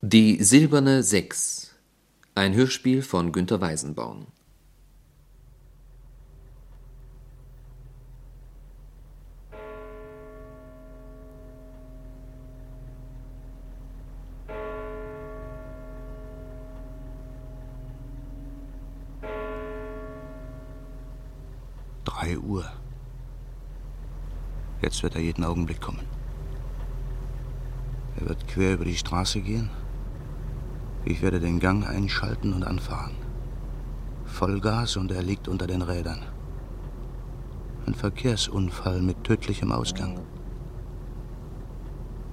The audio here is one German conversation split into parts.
Die silberne Sechs Ein Hörspiel von Günter Weisenborn Drei Uhr. Jetzt wird er jeden Augenblick kommen. Er wird quer über die Straße gehen. Ich werde den Gang einschalten und anfahren. Vollgas und er liegt unter den Rädern. Ein Verkehrsunfall mit tödlichem Ausgang.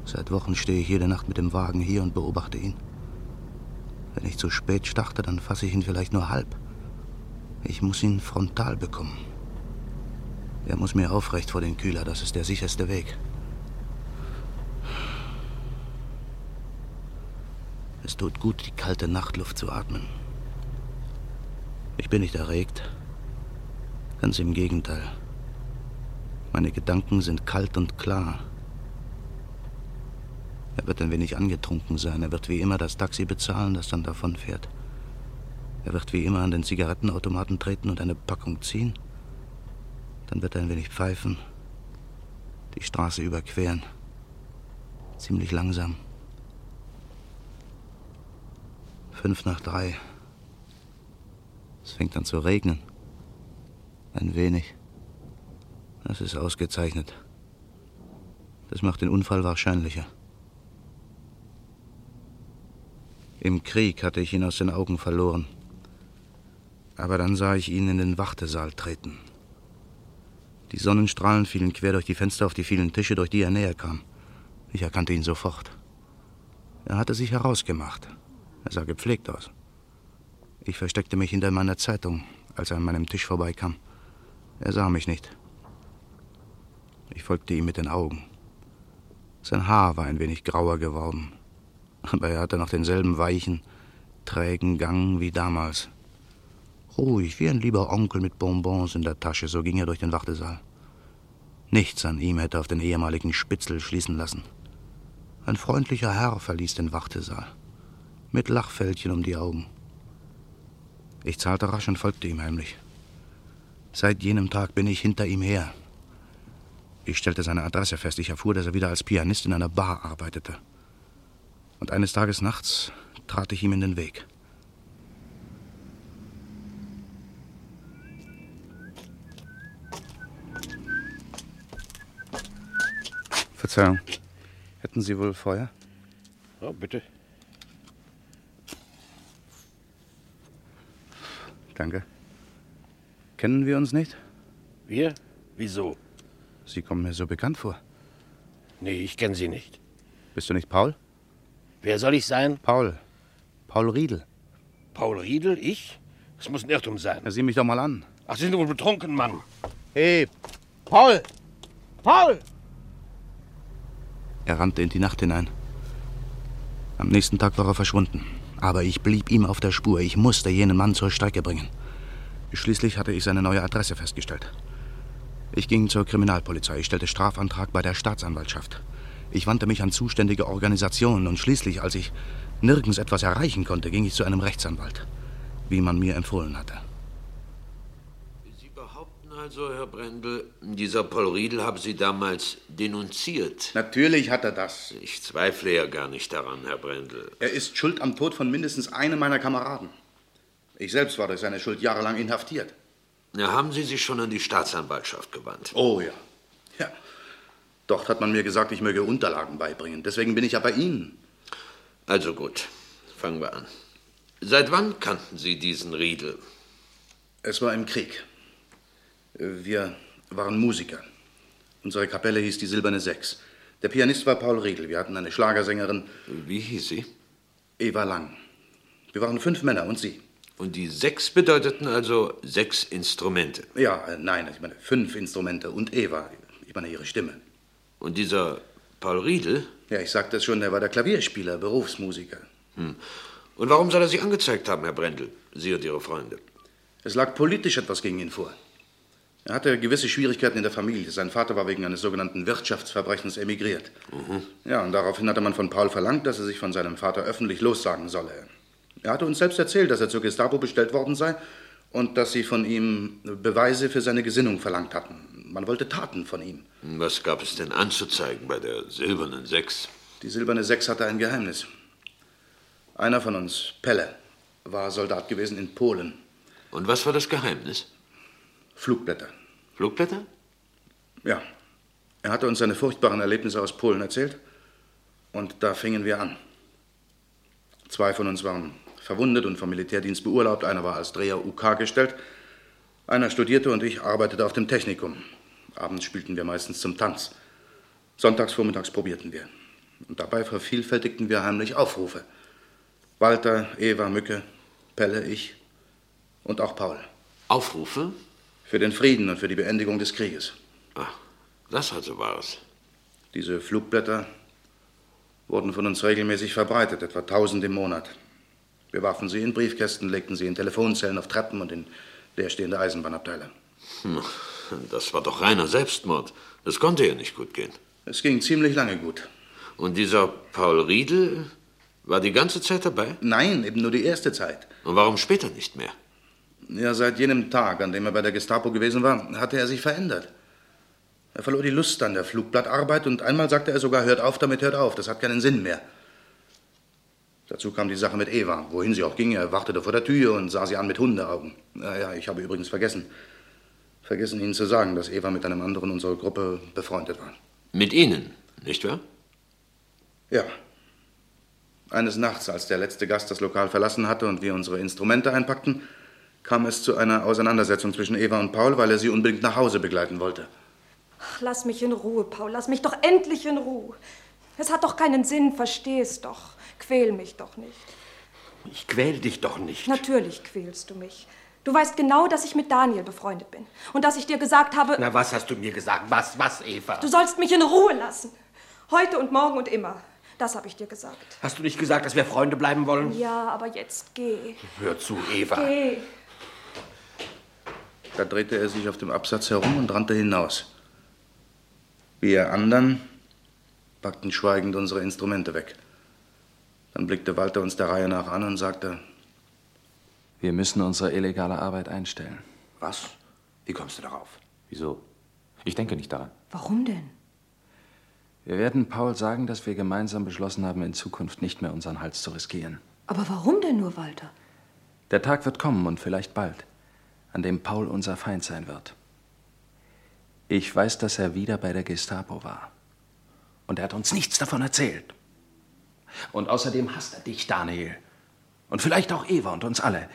Seit Wochen stehe ich jede Nacht mit dem Wagen hier und beobachte ihn. Wenn ich zu spät starte, dann fasse ich ihn vielleicht nur halb. Ich muss ihn frontal bekommen. Er muss mir aufrecht vor den Kühler, das ist der sicherste Weg. Es tut gut, die kalte Nachtluft zu atmen. Ich bin nicht erregt. Ganz im Gegenteil. Meine Gedanken sind kalt und klar. Er wird ein wenig angetrunken sein. Er wird wie immer das Taxi bezahlen, das dann davonfährt. Er wird wie immer an den Zigarettenautomaten treten und eine Packung ziehen. Dann wird er ein wenig pfeifen, die Straße überqueren. Ziemlich langsam. Fünf nach drei. Es fängt an zu regnen. Ein wenig. Das ist ausgezeichnet. Das macht den Unfall wahrscheinlicher. Im Krieg hatte ich ihn aus den Augen verloren. Aber dann sah ich ihn in den Wartesaal treten. Die Sonnenstrahlen fielen quer durch die Fenster auf die vielen Tische, durch die er näher kam. Ich erkannte ihn sofort. Er hatte sich herausgemacht. Er sah gepflegt aus. Ich versteckte mich hinter meiner Zeitung, als er an meinem Tisch vorbeikam. Er sah mich nicht. Ich folgte ihm mit den Augen. Sein Haar war ein wenig grauer geworden, aber er hatte noch denselben weichen, trägen Gang wie damals. Ruhig, wie ein lieber Onkel mit Bonbons in der Tasche, so ging er durch den Wartesaal. Nichts an ihm hätte auf den ehemaligen Spitzel schließen lassen. Ein freundlicher Herr verließ den Wartesaal, mit Lachfältchen um die Augen. Ich zahlte rasch und folgte ihm heimlich. Seit jenem Tag bin ich hinter ihm her. Ich stellte seine Adresse fest. Ich erfuhr, dass er wieder als Pianist in einer Bar arbeitete. Und eines Tages nachts trat ich ihm in den Weg. Verzeihung. Hätten Sie wohl Feuer? Ja, bitte. Danke. Kennen wir uns nicht? Wir? Wieso? Sie kommen mir so bekannt vor. Nee, ich kenne Sie nicht. Bist du nicht Paul? Wer soll ich sein? Paul. Paul Riedel. Paul Riedel? Ich? Das muss ein Irrtum sein. Ja, sieh mich doch mal an. Ach, Sie sind wohl betrunken, Mann. Hey, Paul! Paul! Er rannte in die Nacht hinein. Am nächsten Tag war er verschwunden. Aber ich blieb ihm auf der Spur. Ich musste jenen Mann zur Strecke bringen. Schließlich hatte ich seine neue Adresse festgestellt. Ich ging zur Kriminalpolizei. Ich stellte Strafantrag bei der Staatsanwaltschaft. Ich wandte mich an zuständige Organisationen und schließlich, als ich nirgends etwas erreichen konnte, ging ich zu einem Rechtsanwalt, wie man mir empfohlen hatte. Also, Herr Brendel, dieser Paul Riedel habe Sie damals denunziert. Natürlich hat er das. Ich zweifle ja gar nicht daran, Herr Brendel. Er ist schuld am Tod von mindestens einem meiner Kameraden. Ich selbst war durch seine Schuld jahrelang inhaftiert. Ja, haben Sie sich schon an die Staatsanwaltschaft gewandt? Oh ja. Ja. Dort hat man mir gesagt, ich möge Unterlagen beibringen. Deswegen bin ich ja bei Ihnen. Also gut, fangen wir an. Seit wann kannten Sie diesen Riedel? Es war im Krieg. Wir waren Musiker. Unsere Kapelle hieß die Silberne Sechs. Der Pianist war Paul Riedel. Wir hatten eine Schlagersängerin. Wie hieß sie? Eva Lang. Wir waren fünf Männer und sie. Und die sechs bedeuteten also sechs Instrumente. Ja, äh, nein, ich meine fünf Instrumente und Eva. Ich meine ihre Stimme. Und dieser Paul Riedel? Ja, ich sagte es schon, er war der Klavierspieler, Berufsmusiker. Hm. Und warum soll er Sie angezeigt haben, Herr Brendel? Sie und Ihre Freunde? Es lag politisch etwas gegen ihn vor. Er hatte gewisse Schwierigkeiten in der Familie. Sein Vater war wegen eines sogenannten Wirtschaftsverbrechens emigriert. Ja, und daraufhin hatte man von Paul verlangt, dass er sich von seinem Vater öffentlich lossagen solle. Er hatte uns selbst erzählt, dass er zur Gestapo bestellt worden sei und dass sie von ihm Beweise für seine Gesinnung verlangt hatten. Man wollte Taten von ihm. Was gab es denn anzuzeigen bei der silbernen Sechs? Die silberne Sechs hatte ein Geheimnis. Einer von uns, Pelle, war Soldat gewesen in Polen. Und was war das Geheimnis? Flugblätter. Flugblätter? Ja. Er hatte uns seine furchtbaren Erlebnisse aus Polen erzählt. Und da fingen wir an. Zwei von uns waren verwundet und vom Militärdienst beurlaubt. Einer war als Dreher UK gestellt. Einer studierte und ich arbeitete auf dem Technikum. Abends spielten wir meistens zum Tanz. Sonntags vormittags probierten wir. Und dabei vervielfältigten wir heimlich Aufrufe. Walter, Eva, Mücke, Pelle, ich und auch Paul. Aufrufe? Für den Frieden und für die Beendigung des Krieges. Ach, das also war es. Diese Flugblätter wurden von uns regelmäßig verbreitet, etwa tausend im Monat. Wir warfen sie in Briefkästen, legten sie in Telefonzellen, auf Treppen und in leerstehende Eisenbahnabteile. Hm, Das war doch reiner Selbstmord. Das konnte ja nicht gut gehen. Es ging ziemlich lange gut. Und dieser Paul Riedel war die ganze Zeit dabei? Nein, eben nur die erste Zeit. Und warum später nicht mehr? Ja, seit jenem Tag, an dem er bei der Gestapo gewesen war, hatte er sich verändert. Er verlor die Lust an der Flugblattarbeit und einmal sagte er sogar, hört auf damit, hört auf, das hat keinen Sinn mehr. Dazu kam die Sache mit Eva. Wohin sie auch ging, er wartete vor der Tür und sah sie an mit Hundeaugen. Naja, ich habe übrigens vergessen, vergessen Ihnen zu sagen, dass Eva mit einem anderen unserer Gruppe befreundet war. Mit Ihnen, nicht wahr? Ja. Eines Nachts, als der letzte Gast das Lokal verlassen hatte und wir unsere Instrumente einpackten, kam es zu einer Auseinandersetzung zwischen Eva und Paul, weil er sie unbedingt nach Hause begleiten wollte. Ach, lass mich in Ruhe, Paul. Lass mich doch endlich in Ruhe. Es hat doch keinen Sinn, versteh es doch. Quäl mich doch nicht. Ich quäl dich doch nicht. Natürlich quälst du mich. Du weißt genau, dass ich mit Daniel befreundet bin. Und dass ich dir gesagt habe, Na, was hast du mir gesagt? Was, was, Eva? du sollst mich in Ruhe lassen. Heute und morgen und immer. Das habe ich dir gesagt. Hast du nicht gesagt, dass wir Freunde bleiben wollen? Ja, aber jetzt geh. Hör zu, Eva. Geh. Da drehte er sich auf dem Absatz herum und rannte hinaus. Wir anderen packten schweigend unsere Instrumente weg. Dann blickte Walter uns der Reihe nach an und sagte, Wir müssen unsere illegale Arbeit einstellen. Was? Wie kommst du darauf? Wieso? Ich denke nicht daran. Warum denn? Wir werden Paul sagen, dass wir gemeinsam beschlossen haben, in Zukunft nicht mehr unseren Hals zu riskieren. Aber warum denn nur, Walter? Der Tag wird kommen und vielleicht bald, an dem Paul unser Feind sein wird. Ich weiß, dass er wieder bei der Gestapo war. Und er hat uns nichts davon erzählt. Und außerdem hasst er dich, Daniel. Und vielleicht auch Eva und uns alle.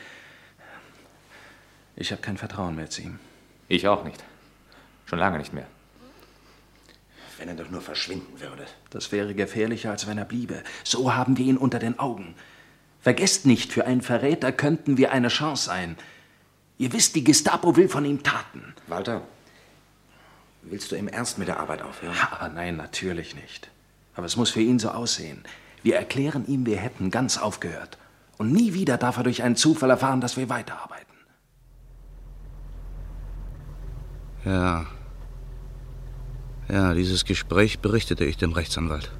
Ich habe kein Vertrauen mehr zu ihm. Ich auch nicht. Schon lange nicht mehr. Wenn er doch nur verschwinden würde. Das wäre gefährlicher, als wenn er bliebe. So haben wir ihn unter den Augen. Vergesst nicht, für einen Verräter könnten wir eine Chance sein. Ihr wisst, die Gestapo will von ihm Taten. Walter, willst du im Ernst mit der Arbeit aufhören? Aber nein, natürlich nicht. Aber es muss für ihn so aussehen. Wir erklären ihm, wir hätten ganz aufgehört. Und nie wieder darf er durch einen Zufall erfahren, dass wir weiterarbeiten. ja. Ja, dieses Gespräch berichtete ich dem Rechtsanwalt.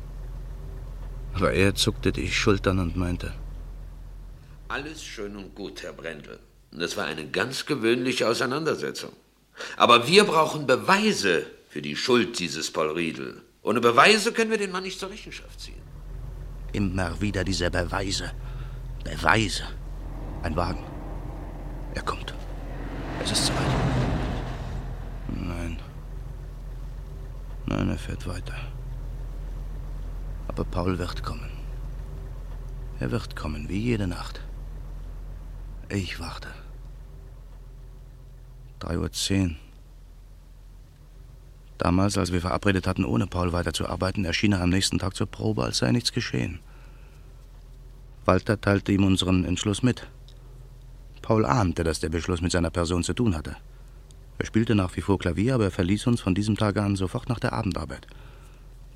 Aber er zuckte die Schultern und meinte, Alles schön und gut, Herr Brendel. Das war eine ganz gewöhnliche Auseinandersetzung. Aber wir brauchen Beweise für die Schuld dieses Paul Riedel. Ohne Beweise können wir den Mann nicht zur Rechenschaft ziehen. immer wieder diese Beweise. Beweise. Ein Wagen. Er kommt. Es ist soweit. Nein. Nein, er fährt weiter. Aber Paul wird kommen. Er wird kommen, wie jede Nacht. Ich warte. Drei Uhr zehn. Damals, als wir verabredet hatten, ohne Paul weiterzuarbeiten, erschien er am nächsten Tag zur Probe, als sei nichts geschehen. Walter teilte ihm unseren Entschluss mit. Paul ahnte, dass der Beschluss mit seiner Person zu tun hatte. Er spielte nach wie vor Klavier, aber er verließ uns von diesem Tag an sofort nach der Abendarbeit.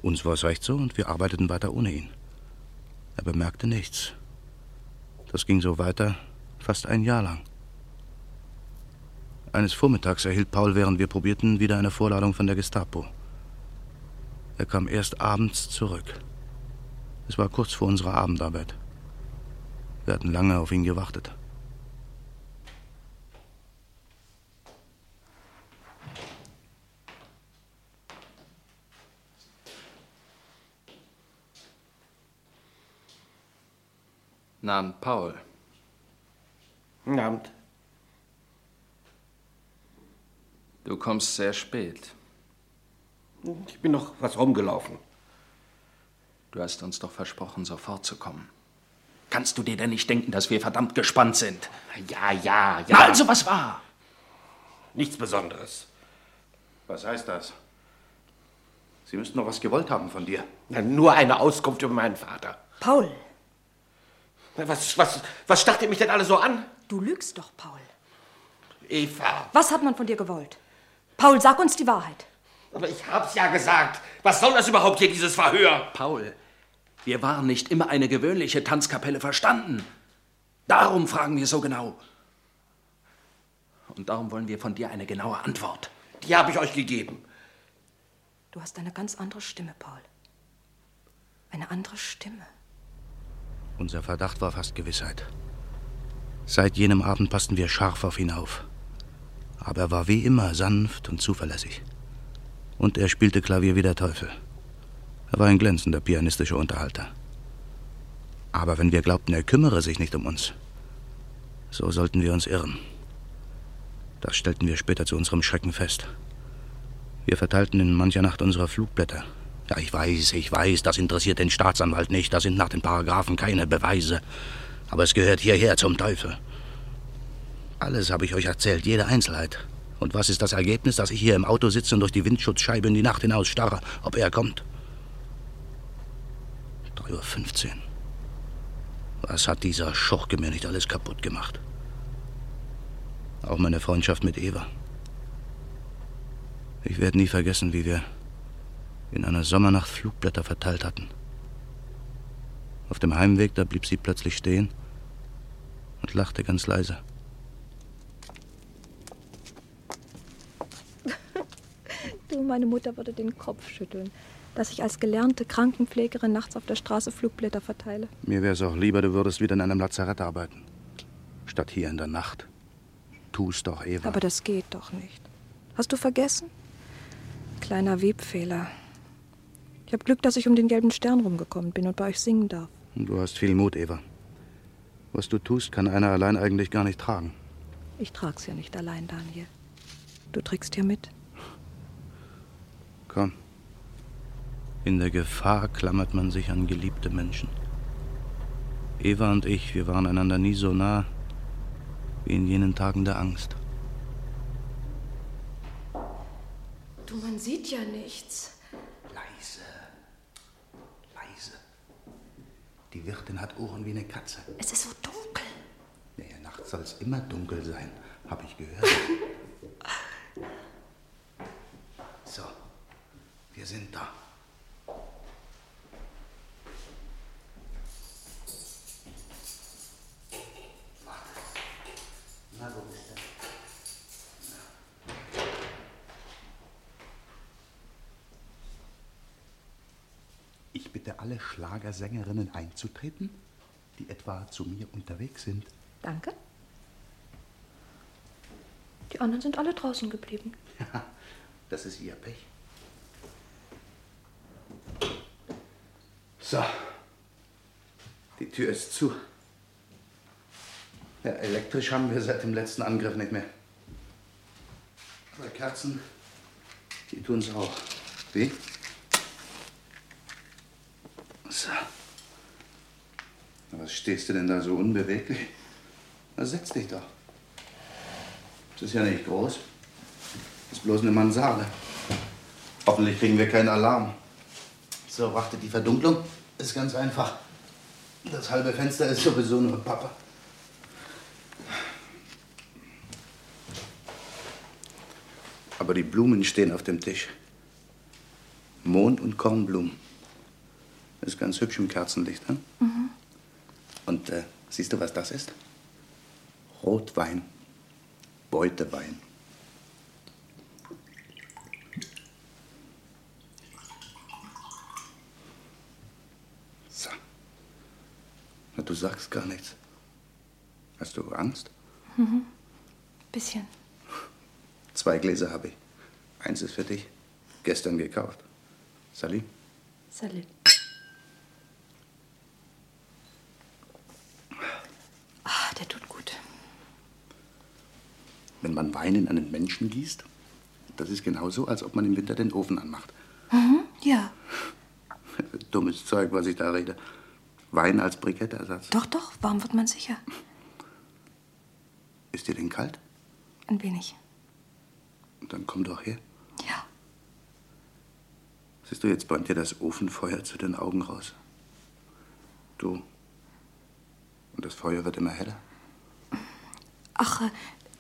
Uns war es recht so und wir arbeiteten weiter ohne ihn. Er bemerkte nichts. Das ging so weiter fast ein Jahr lang. Eines Vormittags erhielt Paul, während wir probierten, wieder eine Vorladung von der Gestapo. Er kam erst abends zurück. Es war kurz vor unserer Abendarbeit. Wir hatten lange auf ihn gewartet. Abend, Paul. Guten Abend. Du kommst sehr spät. Ich bin noch was rumgelaufen. Du hast uns doch versprochen, sofort zu kommen. Kannst du dir denn nicht denken, dass wir verdammt gespannt sind? Ja, ja, ja. Also, was war? Nichts Besonderes. Was heißt das? Sie müssten doch was gewollt haben von dir. Na, Nur eine Auskunft über meinen Vater. Paul, Na, Was, was, was starrt ihr mich denn alle so an? Du lügst doch, Paul. Eva. Was hat man von dir gewollt? Paul, sag uns die Wahrheit. Aber ich hab's ja gesagt. Was soll das überhaupt hier, dieses Verhör? Paul, wir waren nicht immer eine gewöhnliche Tanzkapelle verstanden. Darum fragen wir so genau. Und darum wollen wir von dir eine genaue Antwort. Die habe ich euch gegeben. Du hast eine ganz andere Stimme, Paul. Eine andere Stimme. Unser Verdacht war fast Gewissheit. Seit jenem Abend passten wir scharf auf ihn auf. Aber er war wie immer sanft und zuverlässig. Und er spielte Klavier wie der Teufel. Er war ein glänzender pianistischer Unterhalter. Aber wenn wir glaubten, er kümmere sich nicht um uns, so sollten wir uns irren. Das stellten wir später zu unserem Schrecken fest. Wir verteilten in mancher Nacht unsere Flugblätter. Ja, ich weiß, ich weiß, das interessiert den Staatsanwalt nicht. Da sind nach den Paragraphen keine Beweise. Aber es gehört hierher zum Teufel. Alles habe ich euch erzählt, jede Einzelheit. Und was ist das Ergebnis, dass ich hier im Auto sitze und durch die Windschutzscheibe in die Nacht hinaus starre, ob er kommt? 3.15 Uhr. Was hat dieser Schurke mir nicht alles kaputt gemacht? Auch meine Freundschaft mit Eva. Ich werde nie vergessen, wie wir in einer Sommernacht Flugblätter verteilt hatten. Auf dem Heimweg, da blieb sie plötzlich stehen und lachte ganz leise. Du, meine Mutter würde den Kopf schütteln, dass ich als gelernte Krankenpflegerin nachts auf der Straße Flugblätter verteile. Mir wäre es auch lieber, du würdest wieder in einem Lazarett arbeiten. Statt hier in der Nacht. Tu's doch, Eva. Aber das geht doch nicht. Hast du vergessen? Kleiner Webfehler. Ich habe Glück, dass ich um den gelben Stern rumgekommen bin und bei euch singen darf. Du hast viel Mut, Eva. Was du tust, kann einer allein eigentlich gar nicht tragen. Ich trag's ja nicht allein, Daniel. Du trägst ja mit. Komm. In der Gefahr klammert man sich an geliebte Menschen. Eva und ich, wir waren einander nie so nah wie in jenen Tagen der Angst. Du, man sieht ja nichts. Leise. Leise. Die Wirtin hat Ohren wie eine Katze. Es ist so dunkel. Naja, nachts soll es immer dunkel sein, habe ich gehört. so, wir sind da. Schlagersängerinnen einzutreten, die etwa zu mir unterwegs sind. Danke. Die anderen sind alle draußen geblieben. Das ist ihr Pech. So. Die Tür ist zu. Ja, elektrisch haben wir seit dem letzten Angriff nicht mehr. Aber Kerzen, die tun's auch. Wie? So. Na, Was stehst du denn da so unbeweglich? Na, setz dich doch. Das ist ja nicht groß. Das ist bloß eine Mansarde. Hoffentlich kriegen wir keinen Alarm. So, wartet die Verdunklung. Ist ganz einfach. Das halbe Fenster ist sowieso nur Pappe. Aber die Blumen stehen auf dem Tisch. Mond- und Kornblumen. Ist ganz hübsch im Kerzenlicht, ne? Und äh, siehst du, was das ist? Rotwein, Beutewein. So. Na, du sagst gar nichts. Hast du Angst? Mhm. Bisschen. Zwei Gläser habe ich. Eins ist für dich. Gestern gekauft. Salim. Salim. Man Wein in einen Menschen gießt, das ist genauso, als ob man im Winter den Ofen anmacht. Mhm, ja. Dummes Zeug, was ich da rede. Wein als Briketteersatz. Doch, doch, warm wird man sicher. Ist dir denn kalt? Ein wenig. Dann komm doch her. Ja. Siehst du, jetzt brennt dir das Ofenfeuer zu den Augen raus. Du. Und das Feuer wird immer heller. Ach, äh,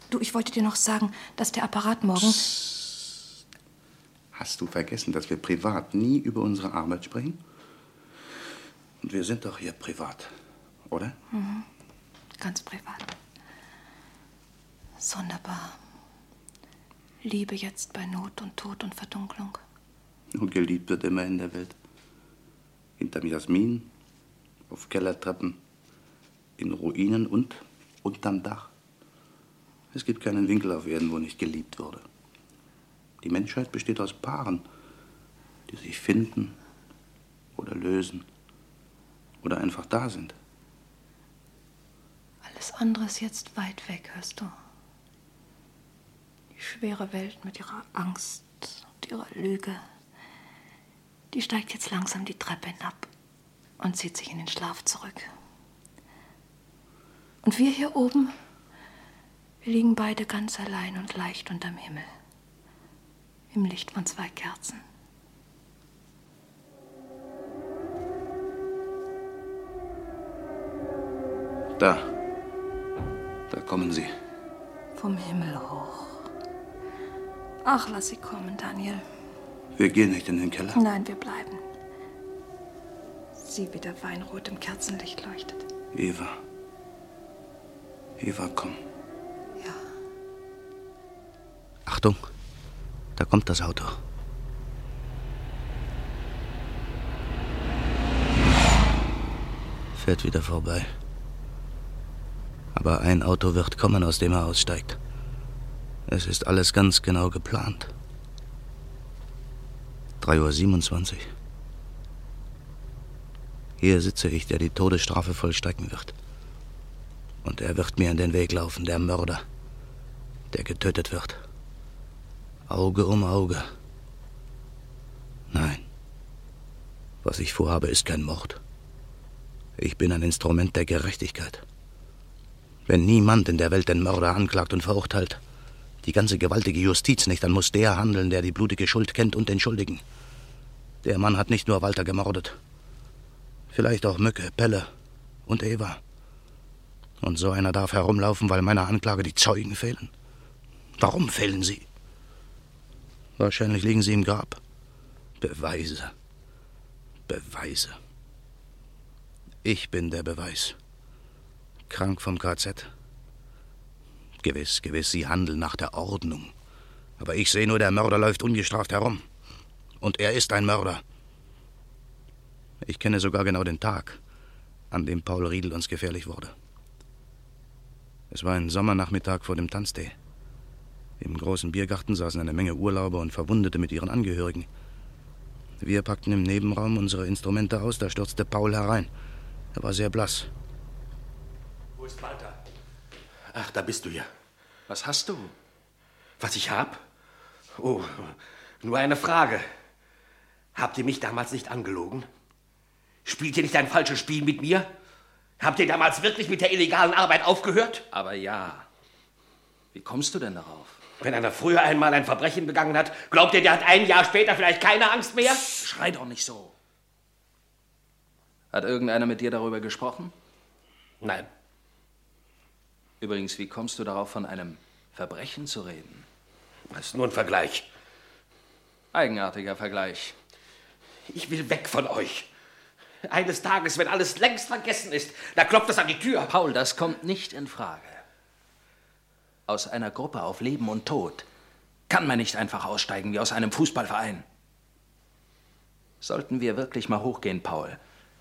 du, ich wollte dir noch sagen, dass der Apparat morgen. Hast du vergessen, dass wir privat nie über unsere Arbeit sprechen? Und wir sind doch hier privat, oder? Mhm. Ganz privat. Sonderbar. Liebe jetzt bei Not und Tod und Verdunklung. Und geliebt wird immer in der Welt. Hinterm Jasmin, auf Kellertreppen, in Ruinen und unterm Dach. Es gibt keinen Winkel auf Erden, wo nicht geliebt wurde. Die Menschheit besteht aus Paaren, die sich finden oder lösen oder einfach da sind. Alles andere ist jetzt weit weg, hörst du? Die schwere Welt mit ihrer Angst und ihrer Lüge, die steigt jetzt langsam die Treppe hinab und zieht sich in den Schlaf zurück. Und wir hier oben, wir liegen beide ganz allein und leicht unterm Himmel, im Licht von zwei Kerzen. Da. Da kommen sie. Vom Himmel hoch. Ach, lass sie kommen, Daniel. Wir gehen nicht in den Keller. Nein, wir bleiben. Sieh, wie der Weinrot im Kerzenlicht leuchtet. Eva. Eva, komm. Ja. Achtung. Da kommt das Auto. Fährt wieder vorbei. Aber ein Auto wird kommen, aus dem er aussteigt. Es ist alles ganz genau geplant. 3.27 Uhr. Hier sitze ich, der die Todesstrafe vollstrecken wird. Und er wird mir in den Weg laufen, der Mörder, der getötet wird. Auge um Auge. Nein. Was ich vorhabe, ist kein Mord. Ich bin ein Instrument der Gerechtigkeit. Wenn niemand in der Welt den Mörder anklagt und verurteilt, die ganze gewaltige Justiz nicht, dann muss der handeln, der die blutige Schuld kennt und den Schuldigen. Der Mann hat nicht nur Walter gemordet. Vielleicht auch Mücke, Pelle und Eva. Und so einer darf herumlaufen, weil meiner Anklage die Zeugen fehlen. Warum fehlen sie? Wahrscheinlich liegen sie im Grab. Beweise. Beweise. Ich bin der Beweis. Krank vom KZ. Gewiss, gewiss, Sie handeln nach der Ordnung. Aber ich sehe nur, der Mörder läuft ungestraft herum. Und er ist ein Mörder. Ich kenne sogar genau den Tag, an dem Paul Riedel uns gefährlich wurde. Es war ein Sommernachmittag vor dem Tanztee. Im großen Biergarten saßen eine Menge Urlauber und Verwundete mit ihren Angehörigen. Wir packten im Nebenraum unsere Instrumente aus, da stürzte Paul herein. Er war sehr blass. Wo ist Walter? Ach, da bist du ja. Was hast du? Was ich hab? Oh, nur eine Frage. Habt ihr mich damals nicht angelogen? Spielt ihr nicht ein falsches Spiel mit mir? Habt ihr damals wirklich mit der illegalen Arbeit aufgehört? Aber ja. Wie kommst du denn darauf? Wenn einer früher einmal ein Verbrechen begangen hat, glaubt ihr, der hat ein Jahr später vielleicht keine Angst mehr? Schrei doch nicht so. Hat irgendeiner mit dir darüber gesprochen? Nein. Übrigens, wie kommst du darauf, von einem Verbrechen zu reden? Das ist nur ein Vergleich. Eigenartiger Vergleich. Ich will weg von euch. Eines Tages, wenn alles längst vergessen ist, da klopft es an die Tür. Paul, das kommt nicht in Frage. Aus einer Gruppe auf Leben und Tod kann man nicht einfach aussteigen wie aus einem Fußballverein. Sollten wir wirklich mal hochgehen, Paul,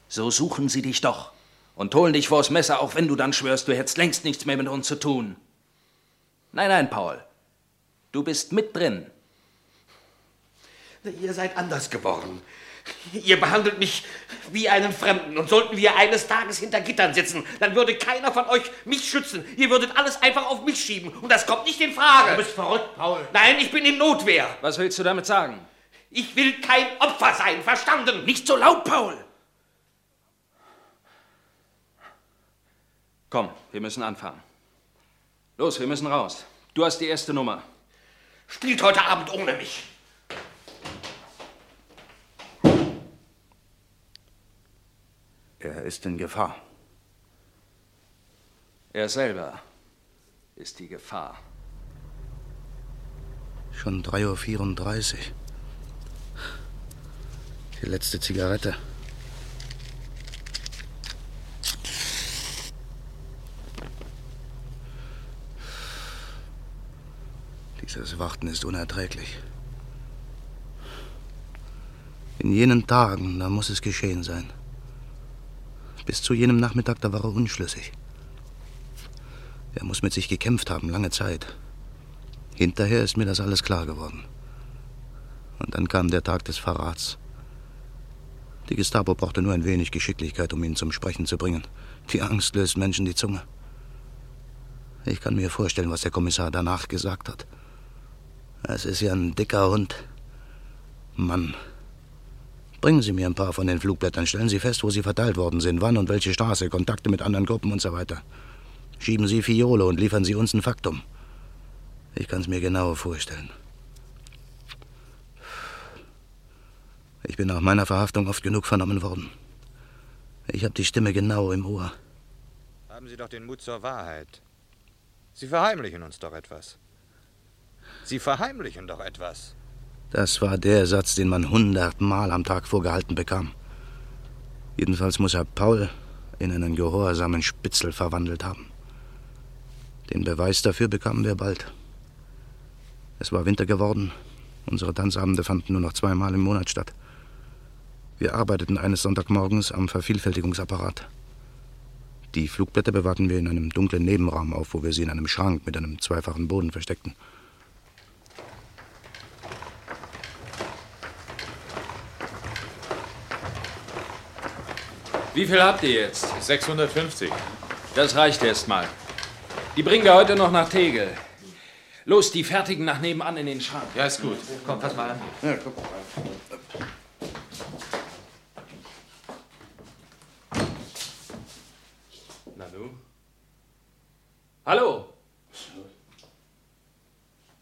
so suchen sie dich doch Und holen dich vors Messer, auch wenn du dann schwörst, du hättest längst nichts mehr mit uns zu tun. Nein, nein, Paul. Du bist mit drin. Ihr seid anders geworden. Ihr behandelt mich wie einen Fremden. Und sollten wir eines Tages hinter Gittern sitzen, dann würde keiner von euch mich schützen. Ihr würdet alles einfach auf mich schieben. Und das kommt nicht in Frage. Du bist verrückt, Paul. Nein, ich bin in Notwehr. Was willst du damit sagen? Ich will kein Opfer sein, verstanden? Nicht so laut, Paul! Komm, wir müssen anfangen. Los, wir müssen raus. Du hast die erste Nummer. Spielt heute Abend ohne mich. Er ist in Gefahr. Er selber ist die Gefahr. Schon 3.34 Uhr. Die letzte Zigarette. Dieses Warten ist unerträglich. In jenen Tagen, da muss es geschehen sein. Bis zu jenem Nachmittag, da war er unschlüssig. Er muss mit sich gekämpft haben, lange Zeit. Hinterher ist mir das alles klar geworden. Und dann kam der Tag des Verrats. Die Gestapo brauchte nur ein wenig Geschicklichkeit, um ihn zum Sprechen zu bringen. Die Angst löst Menschen die Zunge. Ich kann mir vorstellen, was der Kommissar danach gesagt hat. Es ist ja ein dicker Hund. Mann. Bringen Sie mir ein paar von den Flugblättern. Stellen Sie fest, wo sie verteilt worden sind, wann und welche Straße, Kontakte mit anderen Gruppen und so weiter. Schieben Sie Fiole und liefern Sie uns ein Faktum. Ich kann es mir genau vorstellen. Ich bin nach meiner Verhaftung oft genug vernommen worden. Ich habe die Stimme genau im Ohr. Haben Sie doch den Mut zur Wahrheit. Sie verheimlichen uns doch etwas. Sie verheimlichen doch etwas. Das war der Satz, den man hundertmal am Tag vorgehalten bekam. Jedenfalls muss er Paul in einen gehorsamen Spitzel verwandelt haben. Den Beweis dafür bekamen wir bald. Es war Winter geworden. Unsere Tanzabende fanden nur noch zweimal im Monat statt. Wir arbeiteten eines Sonntagmorgens am Vervielfältigungsapparat. Die Flugblätter bewahrten wir in einem dunklen Nebenraum auf, wo wir sie in einem Schrank mit einem zweifachen Boden versteckten. Wie viel habt ihr jetzt? 650. Das reicht erst mal. Die bringen wir heute noch nach Tegel. Los, die fertigen nach nebenan in den Schrank. Ja, ist gut. Komm, pass mal an. Ja, guck. Nanu? Hallo?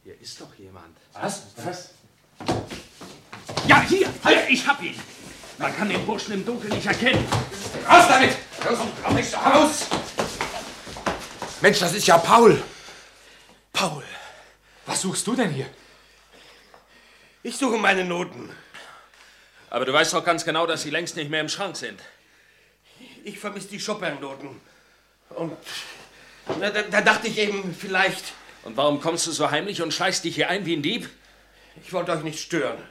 Hier ist doch jemand. Was? Was? Ja, hier! Halt, ich hab ihn! Man kann den Burschen im Dunkeln nicht erkennen. Raus damit! Los, komm nicht raus! Mensch, das ist ja Paul. Paul, was suchst du denn hier? Ich suche meine Noten. Aber du weißt doch ganz genau, dass sie längst nicht mehr im Schrank sind. Ich vermisse die Chopin-Noten. Und na, da, da dachte ich eben, vielleicht. Und warum kommst du so heimlich und schleichst dich hier ein wie ein Dieb? Ich wollte euch nicht stören.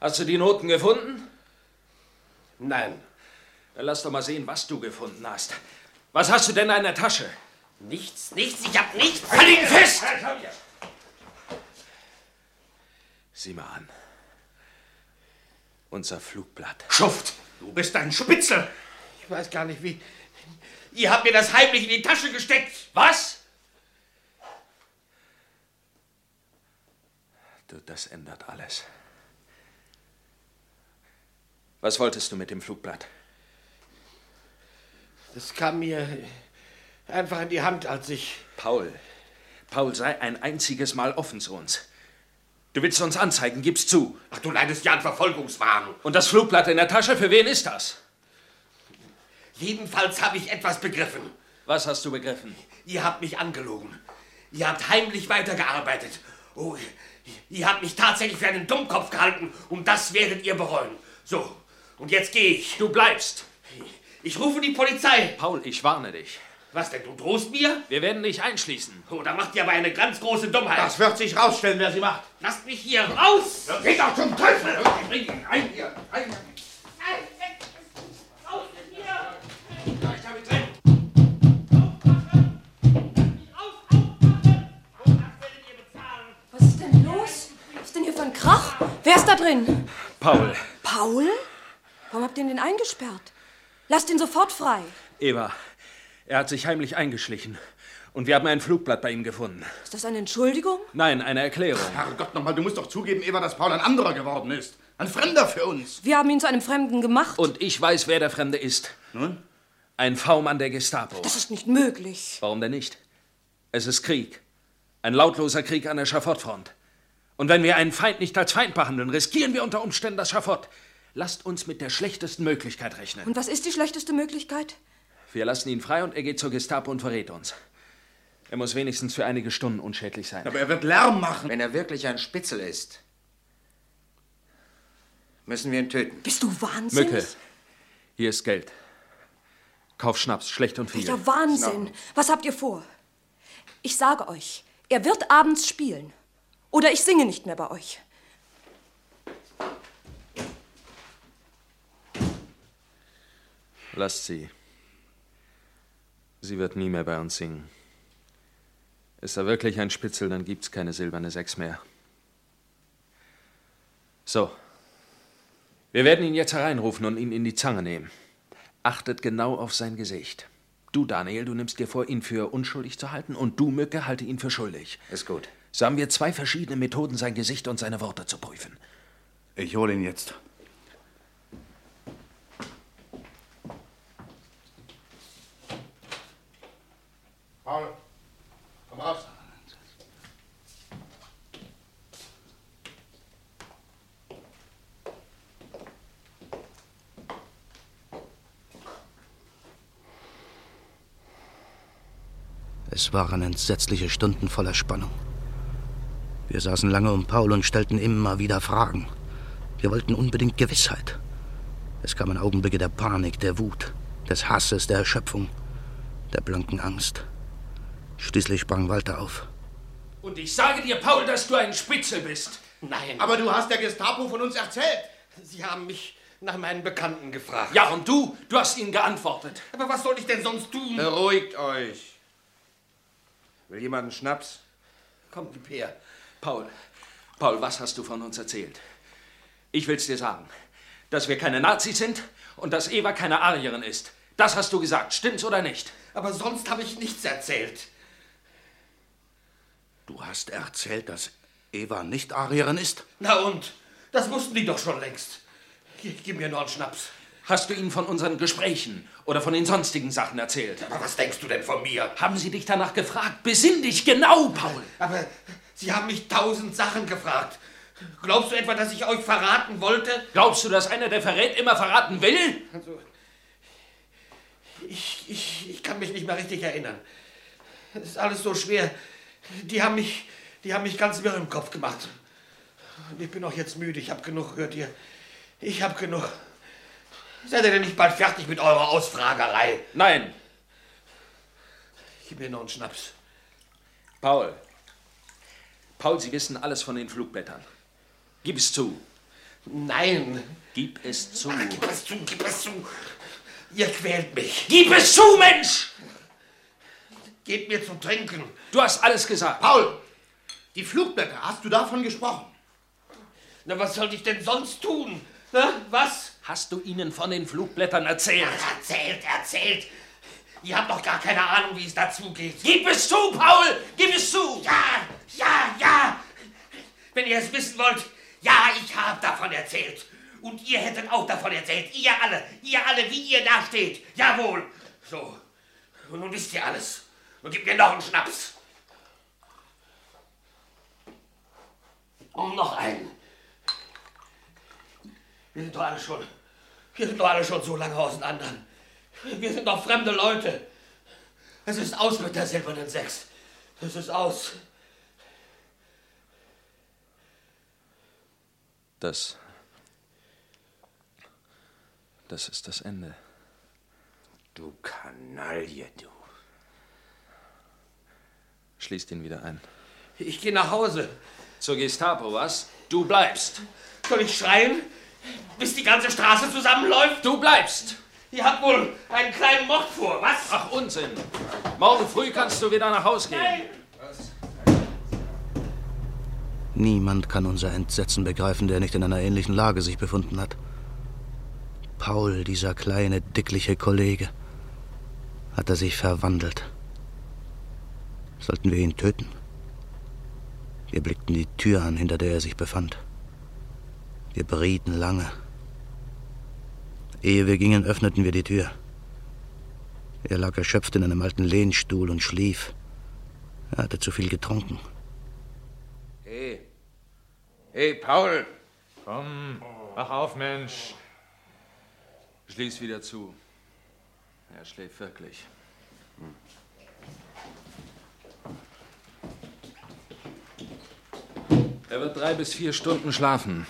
Hast du die Noten gefunden? Nein. Dann lass doch mal sehen, was du gefunden hast. Was hast du denn in der Tasche? Nichts, nichts, ich hab nichts. Halt ihn fest! Sieh mal an. Unser Flugblatt. Schuft! Du bist ein Spitzel! Ich weiß gar nicht wie. Ihr habt mir das heimlich in die Tasche gesteckt! Was? Du, das ändert alles. Was wolltest du mit dem Flugblatt? Das kam mir einfach in die Hand, als ich. Paul. Paul, sei ein einziges Mal offen zu uns. Du willst uns anzeigen, gib's zu. Ach, du leidest ja an Verfolgungswahn. Und das Flugblatt in der Tasche, für wen ist das? Jedenfalls habe ich etwas begriffen. Was hast du begriffen? Ihr habt mich angelogen. Ihr habt heimlich weitergearbeitet. Oh, ihr habt mich tatsächlich für einen Dummkopf gehalten und das werdet ihr bereuen. So, und jetzt gehe ich. Du bleibst. Ich rufe die Polizei. Paul, ich warne dich. Was denn, du drohst mir? Wir werden dich einschließen. Oh, da macht ihr aber eine ganz große Dummheit. Das wird sich rausstellen, wer sie macht. Lasst mich hier raus! Das geht doch zum Teufel! Ich bring ihn ein hier. Ein hier. Was ist denn los? Was ist denn hier für ein Krach? Wer ist da drin? Paul. Paul? Warum habt ihr ihn denn eingesperrt? Lasst ihn sofort frei. Eva, er hat sich heimlich eingeschlichen. Und wir haben ein Flugblatt bei ihm gefunden. Ist das eine Entschuldigung? Nein, eine Erklärung. Herrgott nochmal, du musst doch zugeben, Eva, dass Paul ein anderer geworden ist. Ein Fremder für uns. Wir haben ihn zu einem Fremden gemacht. Und ich weiß, wer der Fremde ist. Nun? Ein V-Mann der Gestapo. Das ist nicht möglich. Warum denn nicht? Es ist Krieg. Ein lautloser Krieg an der Schafottfront. Und wenn wir einen Feind nicht als Feind behandeln, riskieren wir unter Umständen das Schafott. Lasst uns mit der schlechtesten Möglichkeit rechnen. Und was ist die schlechteste Möglichkeit? Wir lassen ihn frei und er geht zur Gestapo und verrät uns. Er muss wenigstens für einige Stunden unschädlich sein. Aber er wird Lärm machen. Wenn er wirklich ein Spitzel ist, müssen wir ihn töten. Bist du wahnsinnig? Mücke, hier ist Geld. Kauf Schnaps, schlecht und viel. Welcher Wahnsinn. Was habt ihr vor? Ich sage euch, er wird abends spielen. Oder ich singe nicht mehr bei euch. Lasst sie. Sie wird nie mehr bei uns singen. Ist er wirklich ein Spitzel, dann gibt's keine silberne Sechs mehr. So. Wir werden ihn jetzt hereinrufen und ihn in die Zange nehmen. Achtet genau auf sein Gesicht. Du, Daniel, du nimmst dir vor, ihn für unschuldig zu halten und du, Mücke, halte ihn für schuldig. Ist gut. So haben wir zwei verschiedene Methoden, sein Gesicht und seine Worte zu prüfen. Ich hole ihn jetzt. Paul, komm raus. Es waren entsetzliche Stunden voller Spannung. Wir saßen lange um Paul und stellten immer wieder Fragen. Wir wollten unbedingt Gewissheit. Es kamen Augenblicke der Panik, der Wut, des Hasses, der Erschöpfung, der blanken Angst. Schließlich sprang Walter auf. Und ich sage dir, Paul, dass du ein Spitzel bist. Nein. Aber du hast der Gestapo von uns erzählt. Sie haben mich nach meinen Bekannten gefragt. Ja, und du? Du hast ihnen geantwortet. Aber was soll ich denn sonst tun? Beruhigt euch. Will jemand einen Schnaps? Komm, gib her. Paul, Paul, was hast du von uns erzählt? Ich will's dir sagen, dass wir keine Nazis sind und dass Eva keine Arierin ist. Das hast du gesagt, stimmt's oder nicht? Aber sonst habe ich nichts erzählt. Du hast erzählt, dass Eva nicht Arierin ist? Na und? Das wussten die doch schon längst. Gib mir nur einen Schnaps. Hast du ihnen von unseren Gesprächen oder von den sonstigen Sachen erzählt? Aber was denkst du denn von mir? Haben sie dich danach gefragt? Besinn dich genau, Paul. Aber Sie haben mich tausend Sachen gefragt. Glaubst du etwa, dass ich euch verraten wollte? Glaubst du, dass einer, der verrät, immer verraten will? Also, ich, ich, ich kann mich nicht mehr richtig erinnern. Es ist alles so schwer. Die haben mich, die haben mich ganz wirr im Kopf gemacht. Und ich bin auch jetzt müde. Ich habe genug, hört ihr? Ich habe genug. Seid ihr denn nicht bald fertig mit eurer Ausfragerei? Nein. Gib mir noch einen Schnaps. Paul. Paul, Sie wissen alles von den Flugblättern. Gib es zu. Nein. Gib es zu. Ach, gib es zu, gib es zu. Ihr quält mich. Gib es zu, Mensch! Gebt mir zu trinken. Du hast alles gesagt. Paul, die Flugblätter, hast du davon gesprochen? Na, was sollte ich denn sonst tun? Na, was? Hast du ihnen von den Flugblättern erzählt? Erzählt, erzählt. Ihr habt doch gar keine Ahnung, wie es dazugeht. Gib es zu, Paul! Gib es zu! Ja, ja, ja! Wenn ihr es wissen wollt, ja, ich habe davon erzählt. Und ihr hättet auch davon erzählt. Ihr alle, ihr alle, wie ihr da steht. Jawohl. So. Und nun wisst ihr alles. Und gebt mir noch einen Schnaps. Und noch einen. Wir sind doch alle schon. Wir sind doch alle schon so lange auseinander. Wir sind doch fremde Leute. Es ist aus mit der silbernen Sechs. Es ist aus. Das. Das ist das Ende. Du Kanaille, du. Schließt ihn wieder ein. Ich gehe nach Hause. Zur Gestapo, was? Du bleibst. Soll ich schreien, bis die ganze Straße zusammenläuft? Du bleibst. Ihr habt wohl einen kleinen Mord vor, was? Ach, Unsinn. Morgen früh kannst du wieder nach Hause gehen. Nein! Niemand kann unser Entsetzen begreifen, der nicht in einer ähnlichen Lage sich befunden hat. Paul, dieser kleine, dickliche Kollege, hat er sich verwandelt. Sollten wir ihn töten? Wir blickten die Tür an, hinter der er sich befand. Wir berieten lange. Ehe wir gingen, öffneten wir die Tür. Er lag erschöpft in einem alten Lehnstuhl und schlief. Er hatte zu viel getrunken. Hey. Hey, Paul. Komm, wach auf, Mensch. Schließ wieder zu. Er schläft wirklich. Er wird drei bis vier Stunden schlafen.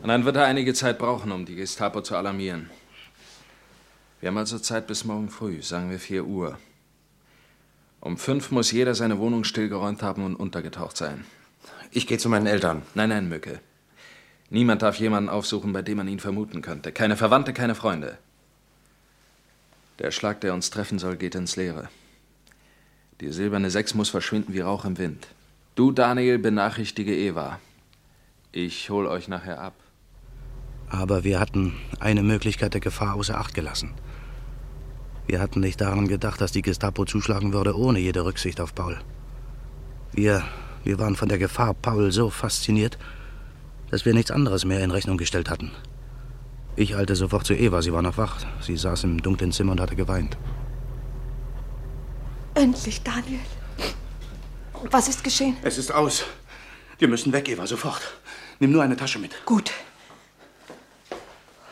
Und dann wird er einige Zeit brauchen, um die Gestapo zu alarmieren. Wir haben also Zeit bis morgen früh, sagen wir 4 Uhr. Um fünf muss jeder seine Wohnung stillgeräumt haben und untergetaucht sein. Ich gehe zu meinen Eltern. Nein, nein, Mücke. Niemand darf jemanden aufsuchen, bei dem man ihn vermuten könnte. Keine Verwandte, keine Freunde. Der Schlag, der uns treffen soll, geht ins Leere. Die silberne Sechs muss verschwinden wie Rauch im Wind. Du, Daniel, benachrichtige Eva. Ich hol euch nachher ab. Aber wir hatten eine Möglichkeit der Gefahr außer Acht gelassen. Wir hatten nicht daran gedacht, dass die Gestapo zuschlagen würde, ohne jede Rücksicht auf Paul. Wir, wir waren von der Gefahr Paul so fasziniert, dass wir nichts anderes mehr in Rechnung gestellt hatten. Ich eilte sofort zu Eva, sie war noch wach. Sie saß im dunklen Zimmer und hatte geweint. Endlich, Daniel. Was ist geschehen? Es ist aus. Wir müssen weg, Eva, sofort. Nimm nur eine Tasche mit. Gut.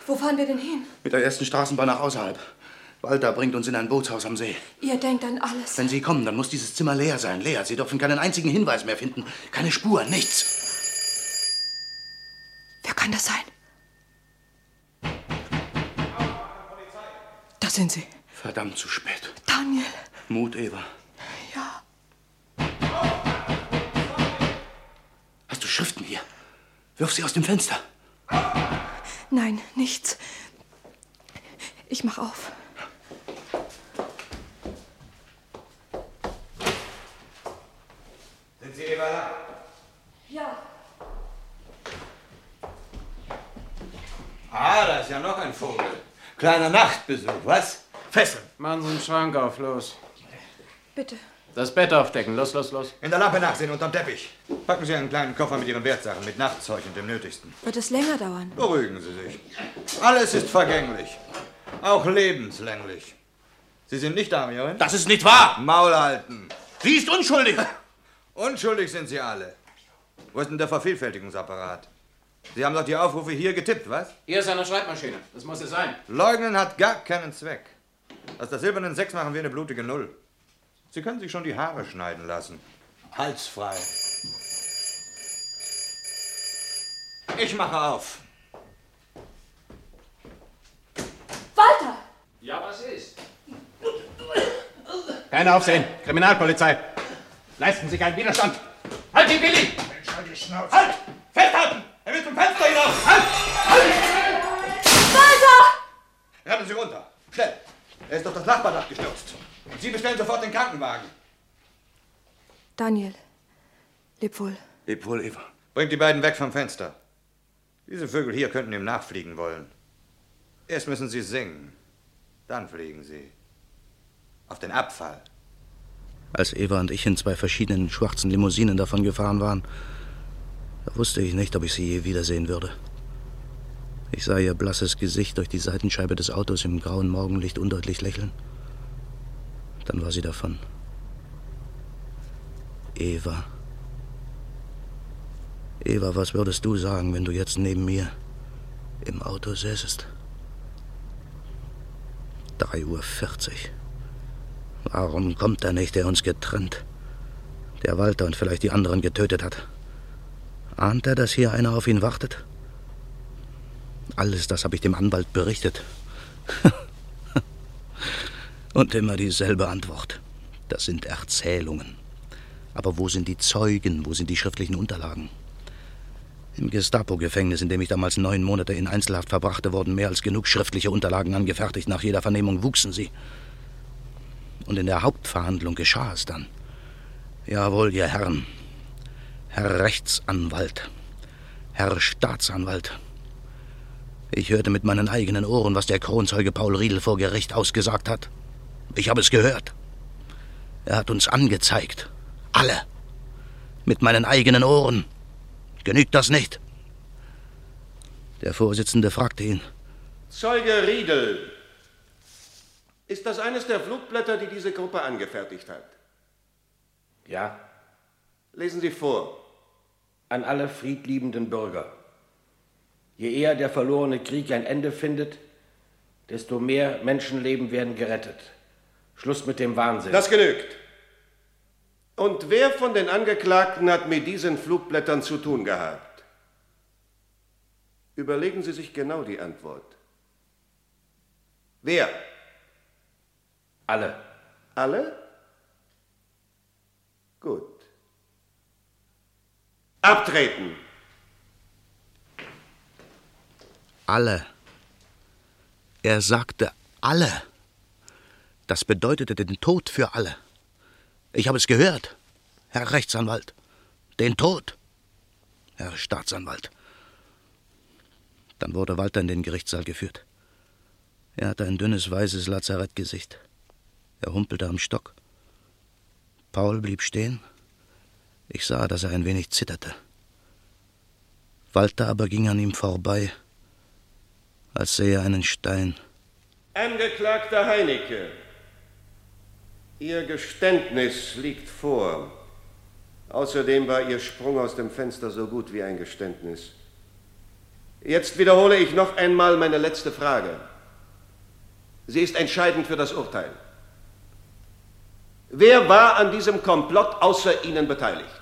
Wo fahren wir denn hin? Mit der ersten Straßenbahn nach außerhalb. Walter bringt uns in ein Bootshaus am See. Ihr denkt an alles. Wenn Sie kommen, dann muss dieses Zimmer leer sein. Leer. Sie dürfen keinen einzigen Hinweis mehr finden. Keine Spur, nichts. Wer kann das sein? Da sind sie. Verdammt zu spät. Daniel. Mut, Eva. Schriften hier? Wirf sie aus dem Fenster. Nein, nichts. Ich mach auf. Sind Sie Eva da? Ja. Ah, da ist ja noch ein Vogel. Kleiner Nachtbesuch, was? Fesseln. Machen Sie den Schrank auf, los. Bitte. Das Bett aufdecken, los, los, los. In der Lampe nachsehen unterm Teppich. Packen Sie einen kleinen Koffer mit Ihren Wertsachen, mit Nachtzeug und dem Nötigsten. Wird es länger dauern? Beruhigen Sie sich. Alles ist vergänglich. Auch lebenslänglich. Sie sind nicht Darmierin? Das ist nicht wahr! Maul halten. Sie ist unschuldig! Unschuldig sind Sie alle. Wo ist denn der Vervielfältigungsapparat? Sie haben doch die Aufrufe hier getippt, was? Hier ist eine Schreibmaschine. Das muss es sein. Leugnen hat gar keinen Zweck. Aus der silbernen Sechs machen wir eine blutige Null. Sie können sich schon die Haare schneiden lassen. Hals frei. Ich mache auf. Walter! Ja, was ist? Kein Aufsehen. Kriminalpolizei. Leisten Sie keinen Widerstand. Halt ihn, Billy! Mensch, halt die Schnauze. Halt! Festhalten! Er will zum Fenster hinaus! Halt! Halt! Walter! Rennen Sie runter. Schnell. Er ist auf das Nachbardach gestürzt. Und Sie bestellen sofort den Krankenwagen. Daniel, leb wohl. Leb wohl, Eva. Bringt die beiden weg vom Fenster. Diese Vögel hier könnten ihm nachfliegen wollen. Erst müssen sie singen. Dann fliegen sie. Auf den Abfall. Als Eva und ich in zwei verschiedenen schwarzen Limousinen davon gefahren waren, da wusste ich nicht, ob ich sie je wiedersehen würde. Ich sah ihr blasses Gesicht durch die Seitenscheibe des Autos im grauen Morgenlicht undeutlich lächeln. Dann war sie davon. Eva. Eva, was würdest du sagen, wenn du jetzt neben mir im Auto säßest? 3.40 Uhr. Warum kommt er nicht, der uns getrennt, der Walter und vielleicht die anderen getötet hat? Ahnt er, dass hier einer auf ihn wartet? Alles das habe ich dem Anwalt berichtet. und immer dieselbe Antwort. Das sind Erzählungen. Aber wo sind die Zeugen? Wo sind die schriftlichen Unterlagen? Im Gestapo-Gefängnis, in dem ich damals neun Monate in Einzelhaft verbrachte, wurden mehr als genug schriftliche Unterlagen angefertigt. Nach jeder Vernehmung wuchsen sie. Und in der Hauptverhandlung geschah es dann. Jawohl, ihr Herren. Herr Rechtsanwalt, Herr Staatsanwalt, ich hörte mit meinen eigenen Ohren, was der Kronzeuge Paul Riedel vor Gericht ausgesagt hat. Ich habe es gehört. Er hat uns angezeigt. Alle. Mit meinen eigenen Ohren. Genügt das nicht? Der Vorsitzende fragte ihn. Zeuge Riedel, ist das eines der Flugblätter, die diese Gruppe angefertigt hat? Ja. Lesen Sie vor. An alle friedliebenden Bürger. Je eher der verlorene Krieg ein Ende findet, desto mehr Menschenleben werden gerettet. Schluss mit dem Wahnsinn. Das genügt. Und wer von den Angeklagten hat mit diesen Flugblättern zu tun gehabt? Überlegen Sie sich genau die Antwort. Wer? Alle. Alle? Gut. Abtreten. Alle. Er sagte alle. Das bedeutete den Tod für alle. Ich habe es gehört, Herr Rechtsanwalt. Den Tod, Herr Staatsanwalt. Dann wurde Walter in den Gerichtssaal geführt. Er hatte ein dünnes, weißes Lazarettgesicht. Er humpelte am Stock. Paul blieb stehen. Ich sah, dass er ein wenig zitterte. Walter aber ging an ihm vorbei, als sähe er einen Stein. Angeklagter Heinecke, Ihr Geständnis liegt vor. Außerdem war Ihr Sprung aus dem Fenster so gut wie ein Geständnis. Jetzt wiederhole ich noch einmal meine letzte Frage. Sie ist entscheidend für das Urteil. Wer war an diesem Komplott außer Ihnen beteiligt?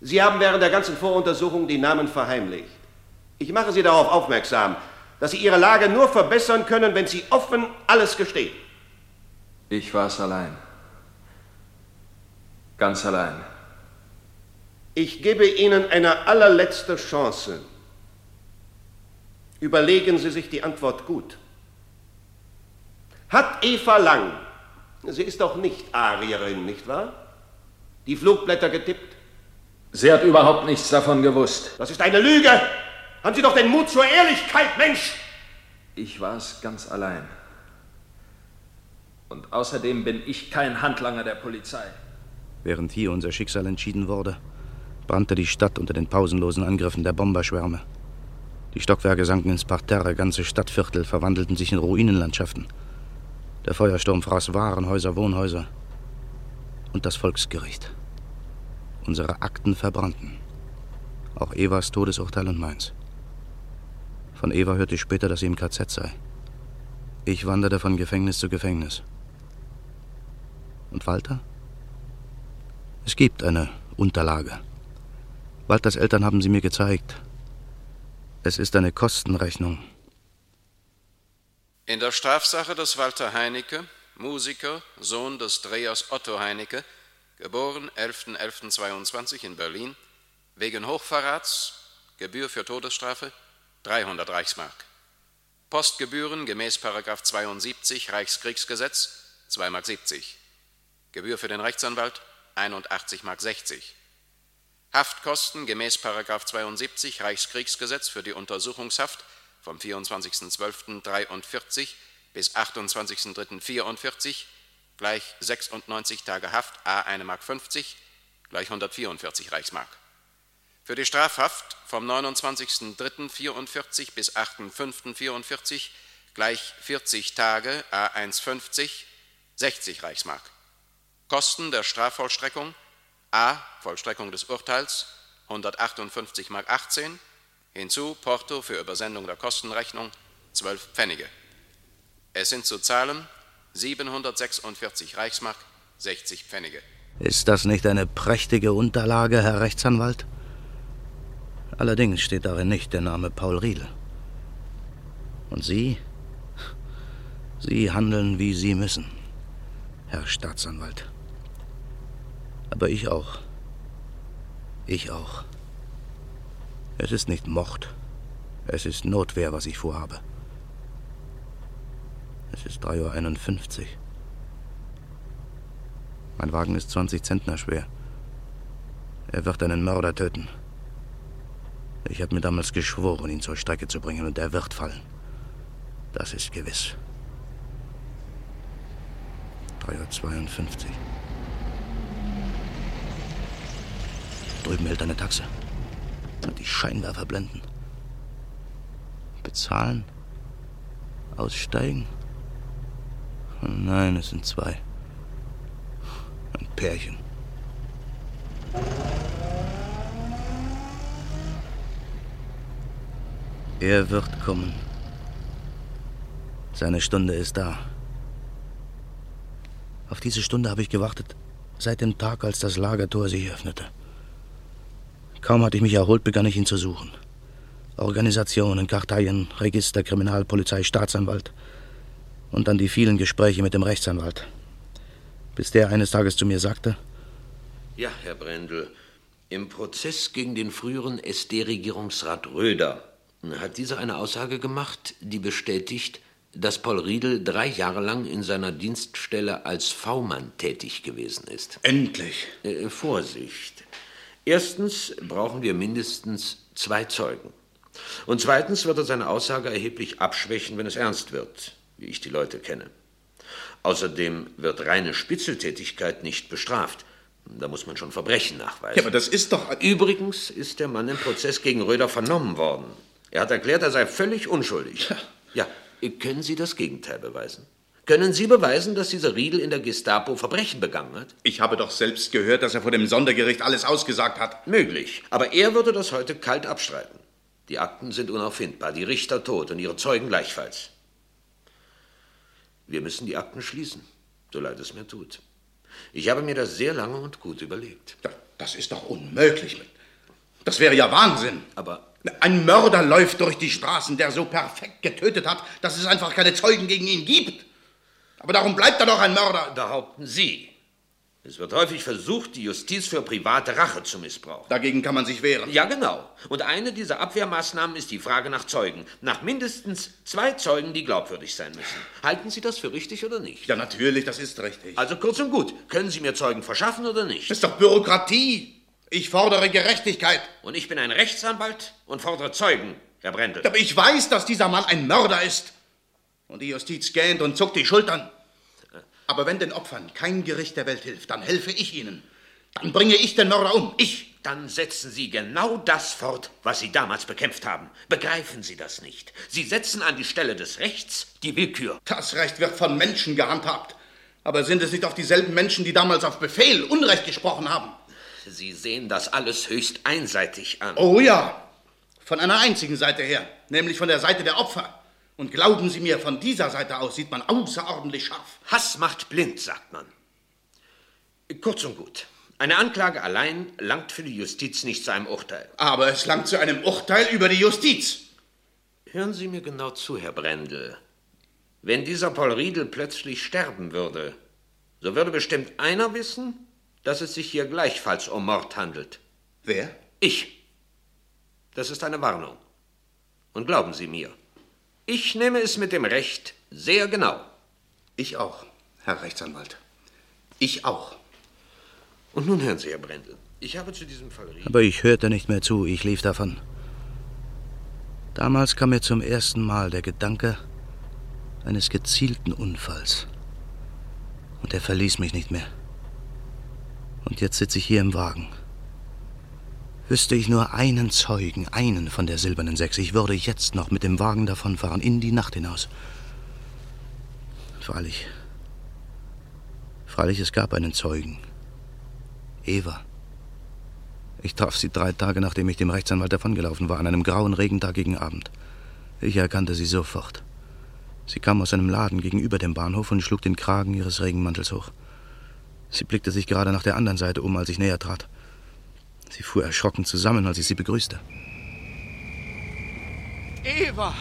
Sie haben während der ganzen Voruntersuchung die Namen verheimlicht. Ich mache Sie darauf aufmerksam, dass Sie Ihre Lage nur verbessern können, wenn Sie offen alles gestehen. Ich war es allein. Ganz allein. Ich gebe Ihnen eine allerletzte Chance. Überlegen Sie sich die Antwort gut. Hat Eva Lang, sie ist doch nicht Arierin, nicht wahr? Die Flugblätter getippt? Sie hat überhaupt nichts davon gewusst. Das ist eine Lüge! Haben Sie doch den Mut zur Ehrlichkeit, Mensch! Ich war es ganz allein. Und außerdem bin ich kein Handlanger der Polizei. Während hier unser Schicksal entschieden wurde, brannte die Stadt unter den pausenlosen Angriffen der Bomberschwärme. Die Stockwerke sanken ins Parterre, ganze Stadtviertel verwandelten sich in Ruinenlandschaften. Der Feuersturm fraß Warenhäuser, Wohnhäuser und das Volksgericht. Unsere Akten verbrannten. Auch Evas Todesurteil und meins. Von Eva hörte ich später, dass sie im KZ sei. Ich wanderte von Gefängnis zu Gefängnis. Und Walter? Es gibt eine Unterlage. Walters Eltern haben sie mir gezeigt. Es ist eine Kostenrechnung. In der Strafsache des Walter Heinecke, Musiker, Sohn des Drehers Otto Heinecke, geboren 11.11.22 in Berlin, wegen Hochverrats, Gebühr für Todesstrafe 300 Reichsmark. Postgebühren gemäß 72 Reichskriegsgesetz 2,70 Mark. Gebühr für den Rechtsanwalt 81,60 Mark. Haftkosten gemäß 72 Reichskriegsgesetz für die Untersuchungshaft vom 24.12.43 bis 28.03.44 gleich 96 Tage Haft a 1,50 Mark gleich 144 Reichsmark. Für die Strafhaft vom 29.03.44 bis 8.05.44 gleich 40 Tage a 1,50 60 Reichsmark. Kosten der Strafvollstreckung a. Vollstreckung des Urteils 158 Mark 18 hinzu Porto für Übersendung der Kostenrechnung 12 Pfennige. Es sind zu zahlen 746 Reichsmark 60 Pfennige. Ist das nicht eine prächtige Unterlage, Herr Rechtsanwalt? Allerdings steht darin nicht der Name Paul Riedel. Und Sie? Sie handeln, wie Sie müssen, Herr Staatsanwalt. Aber ich auch. Ich auch. Es ist nicht Mord. Es ist Notwehr, was ich vorhabe. Es ist 3.51 Uhr. Mein Wagen ist 20 Zentner schwer. Er wird einen Mörder töten. Ich habe mir damals geschworen, ihn zur Strecke zu bringen, und er wird fallen. Das ist gewiss. 3.52 Uhr. Drüben hält eine Taxe. Und die Scheinwerfer blenden. Bezahlen? Aussteigen? Nein, es sind zwei. Ein Pärchen. Er wird kommen. Seine Stunde ist da. Auf diese Stunde habe ich gewartet, seit dem Tag, als das Lagertor sich öffnete. Kaum hatte ich mich erholt, begann ich ihn zu suchen. Organisationen, Karteien, Register, Kriminalpolizei, Staatsanwalt. Und dann die vielen Gespräche mit dem Rechtsanwalt. Bis der eines Tages zu mir sagte: Ja, Herr Brendel, im Prozess gegen den früheren SD-Regierungsrat Röder hat dieser eine Aussage gemacht, die bestätigt, dass Paul Riedel drei Jahre lang in seiner Dienststelle als V-Mann tätig gewesen ist. Endlich! Äh, Vorsicht. Erstens brauchen wir mindestens zwei Zeugen. Und zweitens wird er seine Aussage erheblich abschwächen, wenn es ernst wird, wie ich die Leute kenne. Außerdem wird reine Spitzeltätigkeit nicht bestraft. Da muss man schon Verbrechen nachweisen. Ja, aber das ist doch. Übrigens ist der Mann im Prozess gegen Röder vernommen worden. Er hat erklärt, er sei völlig unschuldig. Ja, können Sie das Gegenteil beweisen? Können Sie beweisen, dass dieser Riedel in der Gestapo Verbrechen begangen hat? Ich habe doch selbst gehört, dass er vor dem Sondergericht alles ausgesagt hat. Möglich. Aber er würde das heute kalt abstreiten. Die Akten sind unauffindbar, die Richter tot und ihre Zeugen gleichfalls. Wir müssen die Akten schließen, so leid es mir tut. Ich habe mir das sehr lange und gut überlegt. Das ist doch unmöglich. Das wäre ja Wahnsinn. Aber ein Mörder läuft durch die Straßen, der so perfekt getötet hat, dass es einfach keine Zeugen gegen ihn gibt. Aber darum bleibt er doch ein Mörder. Behaupten Sie. Es wird häufig versucht, die Justiz für private Rache zu missbrauchen. Dagegen kann man sich wehren. Ja, genau. Und eine dieser Abwehrmaßnahmen ist die Frage nach Zeugen. Nach mindestens zwei Zeugen, die glaubwürdig sein müssen. Halten Sie das für richtig oder nicht? Ja, natürlich, das ist richtig. Also kurz und gut, können Sie mir Zeugen verschaffen oder nicht? Das ist doch Bürokratie. Ich fordere Gerechtigkeit. Und ich bin ein Rechtsanwalt und fordere Zeugen, Herr Brendel. Aber ich weiß, dass dieser Mann ein Mörder ist. Und die Justiz gähnt und zuckt die Schultern. Aber wenn den Opfern kein Gericht der Welt hilft, dann helfe ich ihnen. Dann bringe ich den Mörder um. Ich. Dann setzen Sie genau das fort, was Sie damals bekämpft haben. Begreifen Sie das nicht? Sie setzen an die Stelle des Rechts die Willkür. Das Recht wird von Menschen gehandhabt. Aber sind es nicht auch dieselben Menschen, die damals auf Befehl Unrecht gesprochen haben? Sie sehen das alles höchst einseitig an. Oh ja, von einer einzigen Seite her, nämlich von der Seite der Opfer. Und glauben Sie mir, von dieser Seite aus sieht man außerordentlich scharf. Hass macht blind, sagt man. Kurz und gut. Eine Anklage allein langt für die Justiz nicht zu einem Urteil. Aber es langt zu einem Urteil über die Justiz. Hören Sie mir genau zu, Herr Brendel. Wenn dieser Paul Riedel plötzlich sterben würde, so würde bestimmt einer wissen, dass es sich hier gleichfalls um Mord handelt. Wer? Ich. Das ist eine Warnung. Und glauben Sie mir, ich nehme es mit dem Recht sehr genau. Ich auch, Herr Rechtsanwalt. Ich auch. Und nun hören Sie, Herr Brendel. Ich habe zu diesem Fall. Aber ich hörte nicht mehr zu, ich lief davon. Damals kam mir zum ersten Mal der Gedanke eines gezielten Unfalls. Und er verließ mich nicht mehr. Und jetzt sitze ich hier im Wagen. Wüsste ich nur einen Zeugen, einen von der silbernen Sechs, ich würde jetzt noch mit dem Wagen davonfahren, in die Nacht hinaus. Freilich. Freilich, es gab einen Zeugen. Eva. Ich traf sie drei Tage, nachdem ich dem Rechtsanwalt davongelaufen war, an einem grauen Regentag gegen Abend. Ich erkannte sie sofort. Sie kam aus einem Laden gegenüber dem Bahnhof und schlug den Kragen ihres Regenmantels hoch. Sie blickte sich gerade nach der anderen Seite um, als ich näher trat. Sie fuhr erschrocken zusammen, als ich sie begrüßte. Eva!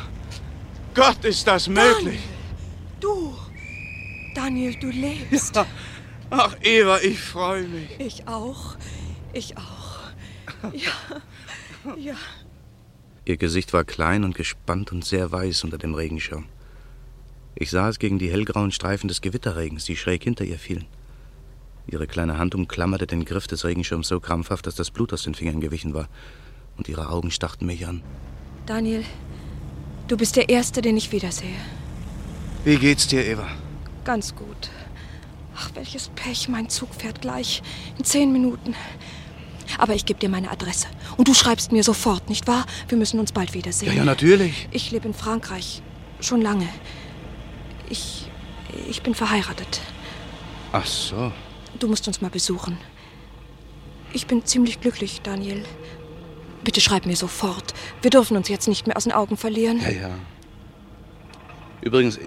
Gott, ist das möglich! Daniel, du! Daniel, du lebst. Ja. Ach, Eva, ich freue mich. Ich auch. Ich auch. Ja. Ja. Ihr Gesicht war klein und gespannt und sehr weiß unter dem Regenschirm. Ich sah es gegen die hellgrauen Streifen des Gewitterregens, die schräg hinter ihr fielen. Ihre kleine Hand umklammerte den Griff des Regenschirms so krampfhaft, dass das Blut aus den Fingern gewichen war. Und ihre Augen starrten mich an. Daniel, du bist der Erste, den ich wiedersehe. Wie geht's dir, Eva? Ganz gut. Ach, welches Pech. Mein Zug fährt gleich. In zehn Minuten. Aber ich gebe dir meine Adresse. Und du schreibst mir sofort, nicht wahr? Wir müssen uns bald wiedersehen. Ja, ja, natürlich. Ich lebe in Frankreich. Schon lange. Ich. Ich bin verheiratet. Ach so. Du musst uns mal besuchen. Ich bin ziemlich glücklich, Daniel. Bitte schreib mir sofort. Wir dürfen uns jetzt nicht mehr aus den Augen verlieren. Ja, ja. Übrigens,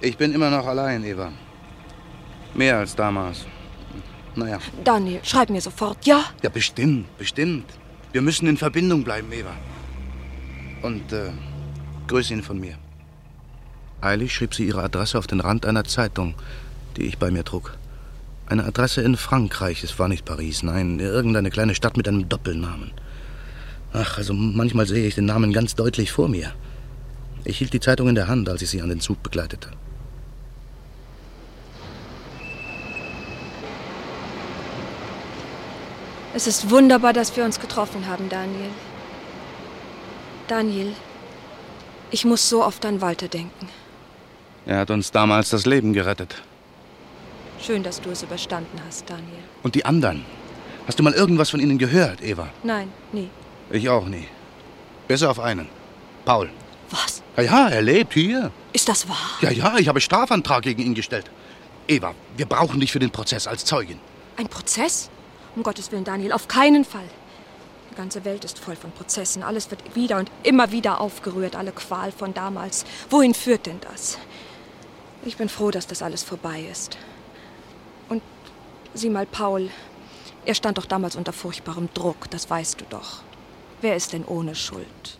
ich bin immer noch allein, Eva. Mehr als damals. Naja. Daniel, schreib mir sofort, ja? Ja, bestimmt, bestimmt. Wir müssen in Verbindung bleiben, Eva. Und äh, grüß ihn von mir. Eilig schrieb sie ihre Adresse auf den Rand einer Zeitung, die ich bei mir trug. Eine Adresse in Frankreich. Es war nicht Paris, nein, irgendeine kleine Stadt mit einem Doppelnamen. Ach, also manchmal sehe ich den Namen ganz deutlich vor mir. Ich hielt die Zeitung in der Hand, als ich sie an den Zug begleitete. Es ist wunderbar, dass wir uns getroffen haben, Daniel. Daniel, ich muss so oft an Walter denken. Er hat uns damals das Leben gerettet. Schön, dass du es überstanden hast, Daniel. Und die anderen? Hast du mal irgendwas von ihnen gehört, Eva? Nein, nie. Ich auch nie. Besser auf einen. Paul. Was? Ja, ja, er lebt hier. Ist das wahr? Ja, ja, ich habe Strafantrag gegen ihn gestellt. Eva, wir brauchen dich für den Prozess als Zeugin. Ein Prozess? Um Gottes Willen, Daniel, auf keinen Fall. Die ganze Welt ist voll von Prozessen. Alles wird wieder und immer wieder aufgerührt, alle Qual von damals. Wohin führt denn das? Ich bin froh, dass das alles vorbei ist. Sieh mal, Paul, er stand doch damals unter furchtbarem Druck, das weißt du doch. Wer ist denn ohne Schuld?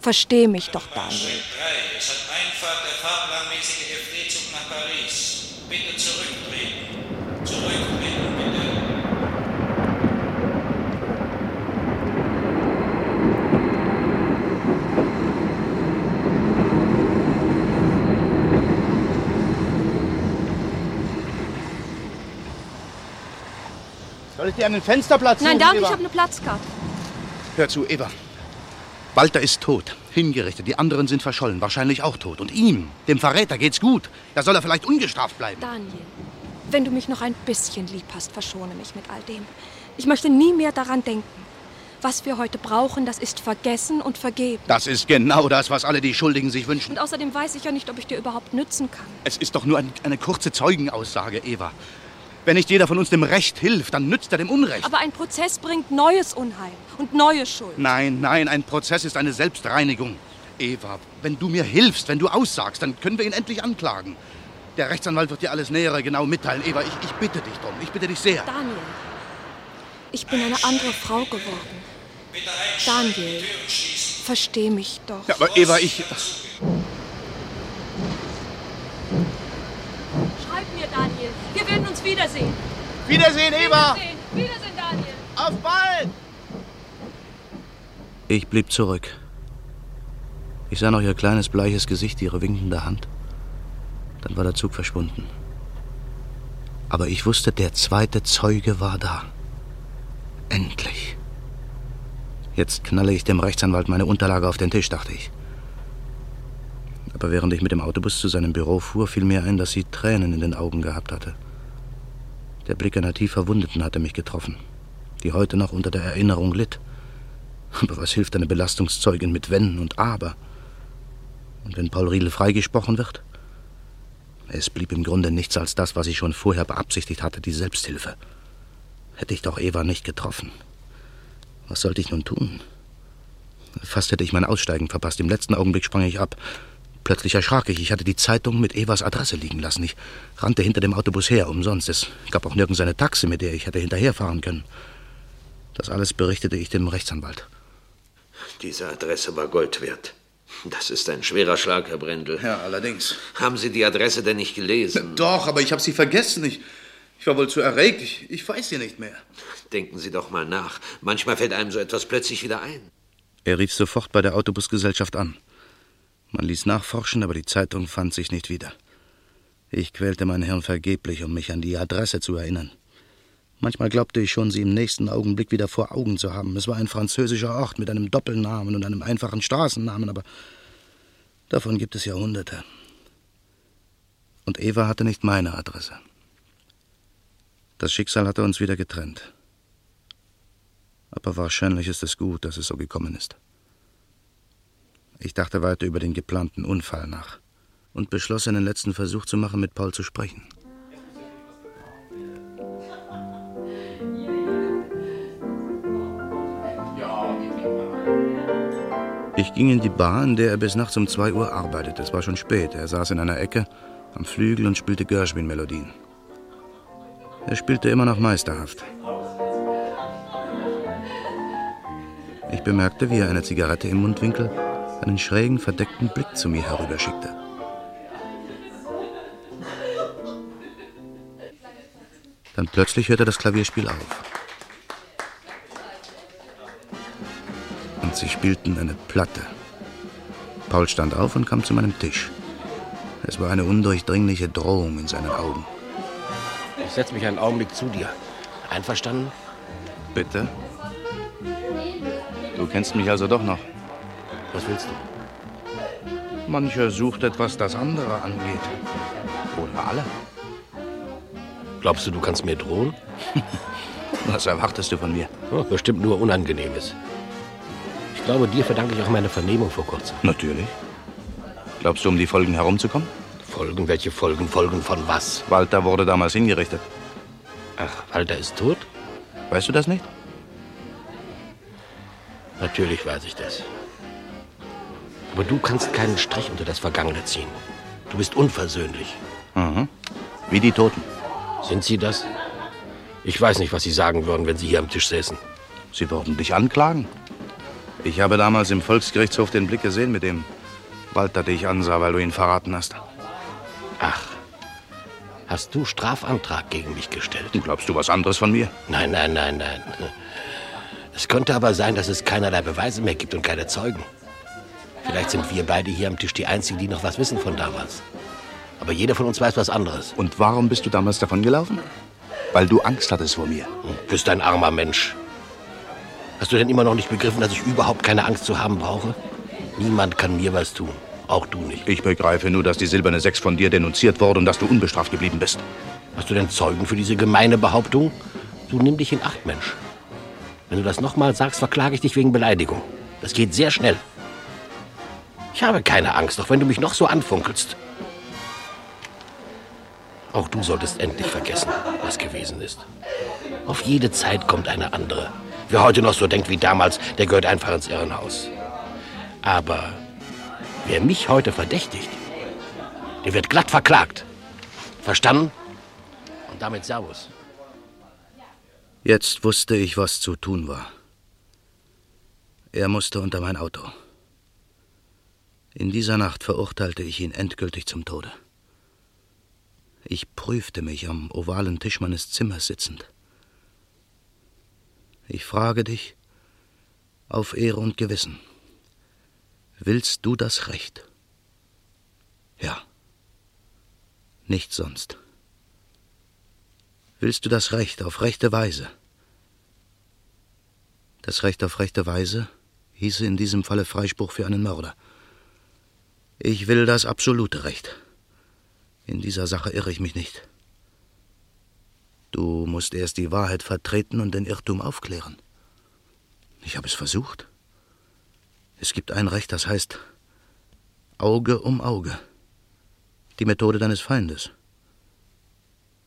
Versteh mich doch, Daniel. 3. Es hat Einfahrt der fahrplanmäßige FD-Zug nach Paris. Bitte zurücktreten. Zurücktreten, bitte. Soll ich dir einen Fensterplatz Nein, suchen, danke, Eva? ich habe eine Platzkarte. Hör zu, Eva. Walter ist tot, hingerichtet. Die anderen sind verschollen, wahrscheinlich auch tot. Und ihm, dem Verräter, geht's gut. Da soll er vielleicht ungestraft bleiben. Daniel, wenn du mich noch ein bisschen lieb hast, verschone mich mit all dem. Ich möchte nie mehr daran denken. Was wir heute brauchen, das ist vergessen und vergeben. Das ist genau das, was alle die Schuldigen sich wünschen. Und außerdem weiß ich ja nicht, ob ich dir überhaupt nützen kann. Es ist doch nur ein, eine kurze Zeugenaussage, Eva. Wenn nicht jeder von uns dem Recht hilft, dann nützt er dem Unrecht. Aber ein Prozess bringt neues Unheil und neue Schuld. Nein, nein, ein Prozess ist eine Selbstreinigung. Eva, wenn du mir hilfst, wenn du aussagst, dann können wir ihn endlich anklagen. Der Rechtsanwalt wird dir alles Nähere genau mitteilen. Eva, ich, ich bitte dich drum. Ich bitte dich sehr. Daniel, ich bin eine andere Frau geworden. Daniel, versteh mich doch. Ja, aber Eva, ich. Schreib mir, Daniel. Wir werden uns wiedersehen. Wiedersehen, Eva! Wiedersehen, Wiedersehen Daniel. Auf bald! Ich blieb zurück. Ich sah noch ihr kleines bleiches Gesicht, ihre winkende Hand. Dann war der Zug verschwunden. Aber ich wusste, der zweite Zeuge war da. Endlich. Jetzt knalle ich dem Rechtsanwalt meine Unterlage auf den Tisch, dachte ich. Aber während ich mit dem Autobus zu seinem Büro fuhr, fiel mir ein, dass sie Tränen in den Augen gehabt hatte. Der Blick einer tief Verwundeten hatte mich getroffen, die heute noch unter der Erinnerung litt. Aber was hilft eine Belastungszeugin mit Wenn und Aber? Und wenn Paul Riedel freigesprochen wird? Es blieb im Grunde nichts als das, was ich schon vorher beabsichtigt hatte, die Selbsthilfe. Hätte ich doch Eva nicht getroffen. Was sollte ich nun tun? Fast hätte ich mein Aussteigen verpasst. Im letzten Augenblick sprang ich ab. Plötzlich erschrak ich. Ich hatte die Zeitung mit Evas Adresse liegen lassen. Ich rannte hinter dem Autobus her, umsonst. Es gab auch nirgends eine Taxe, mit der ich hätte hinterherfahren können. Das alles berichtete ich dem Rechtsanwalt. Diese Adresse war Gold wert. Das ist ein schwerer Schlag, Herr Brendel. Ja, allerdings. Haben Sie die Adresse denn nicht gelesen? Doch, aber ich habe sie vergessen. Ich, ich war wohl zu erregt. Ich, ich weiß sie nicht mehr. Denken Sie doch mal nach. Manchmal fällt einem so etwas plötzlich wieder ein. Er rief sofort bei der Autobusgesellschaft an. Man ließ nachforschen, aber die Zeitung fand sich nicht wieder. Ich quälte mein Hirn vergeblich, um mich an die Adresse zu erinnern. Manchmal glaubte ich schon, sie im nächsten Augenblick wieder vor Augen zu haben. Es war ein französischer Ort mit einem Doppelnamen und einem einfachen Straßennamen, aber davon gibt es Jahrhunderte. Und Eva hatte nicht meine Adresse. Das Schicksal hatte uns wieder getrennt. Aber wahrscheinlich ist es gut, dass es so gekommen ist. Ich dachte weiter über den geplanten Unfall nach und beschloss, einen letzten Versuch zu machen, mit Paul zu sprechen. Ich ging in die Bar, in der er bis nachts um zwei Uhr arbeitete. Es war schon spät. Er saß in einer Ecke am Flügel und spielte Gershwin-Melodien. Er spielte immer noch meisterhaft. Ich bemerkte, wie er eine Zigarette im Mundwinkel einen schrägen, verdeckten Blick zu mir herüberschickte. Dann plötzlich hörte das Klavierspiel auf. Und sie spielten eine Platte. Paul stand auf und kam zu meinem Tisch. Es war eine undurchdringliche Drohung in seinen Augen. Ich setze mich einen Augenblick zu dir. Einverstanden? Bitte? Du kennst mich also doch noch. Was willst du? Mancher sucht etwas, das andere angeht. Oder alle. Glaubst du, du kannst mir drohen? Was erwartest du von mir? Oh, bestimmt nur Unangenehmes. Ich glaube, dir verdanke ich auch meine Vernehmung vor kurzem. Natürlich. Glaubst du, um die Folgen herumzukommen? Folgen? Welche Folgen? Folgen von was? Walter wurde damals hingerichtet. Ach, Walter ist tot? Weißt du das nicht? Natürlich weiß ich das. Aber du kannst keinen Strich unter das Vergangene ziehen. Du bist unversöhnlich. Mhm. Wie die Toten. Sind sie das? Ich weiß nicht, was sie sagen würden, wenn sie hier am Tisch säßen. Sie würden dich anklagen. Ich habe damals im Volksgerichtshof den Blick gesehen, mit dem Walter dich ansah, weil du ihn verraten hast. Ach, hast du Strafantrag gegen mich gestellt? Glaubst du was anderes von mir? Nein, nein, nein, nein. Es könnte aber sein, dass es keinerlei Beweise mehr gibt und keine Zeugen. Vielleicht sind wir beide hier am Tisch die Einzigen, die noch was wissen von damals. Aber jeder von uns weiß was anderes. Und warum bist du damals davon gelaufen? Weil du Angst hattest vor mir. Du bist ein armer Mensch. Hast du denn immer noch nicht begriffen, dass ich überhaupt keine Angst zu haben brauche? Niemand kann mir was tun. Auch du nicht. Ich begreife nur, dass die silberne Sechs von dir denunziert wurde und dass du unbestraft geblieben bist. Hast du denn Zeugen für diese gemeine Behauptung? Du nimm dich in Acht, Mensch. Wenn du das nochmal sagst, verklage ich dich wegen Beleidigung. Das geht sehr schnell. Ich habe keine Angst, auch wenn du mich noch so anfunkelst. Auch du solltest endlich vergessen, was gewesen ist. Auf jede Zeit kommt eine andere. Wer heute noch so denkt wie damals, der gehört einfach ins Irrenhaus. Aber wer mich heute verdächtigt, der wird glatt verklagt. Verstanden? Und damit Servus. Jetzt wusste ich, was zu tun war. Er musste unter mein Auto. In dieser Nacht verurteilte ich ihn endgültig zum Tode. Ich prüfte mich am ovalen Tisch meines Zimmers sitzend. Ich frage dich auf Ehre und Gewissen. Willst du das Recht? Ja. Nicht sonst. Willst du das Recht auf rechte Weise? Das Recht auf rechte Weise hieße in diesem Falle Freispruch für einen Mörder. Ich will das absolute Recht. In dieser Sache irre ich mich nicht. Du musst erst die Wahrheit vertreten und den Irrtum aufklären. Ich habe es versucht. Es gibt ein Recht, das heißt Auge um Auge. Die Methode deines Feindes.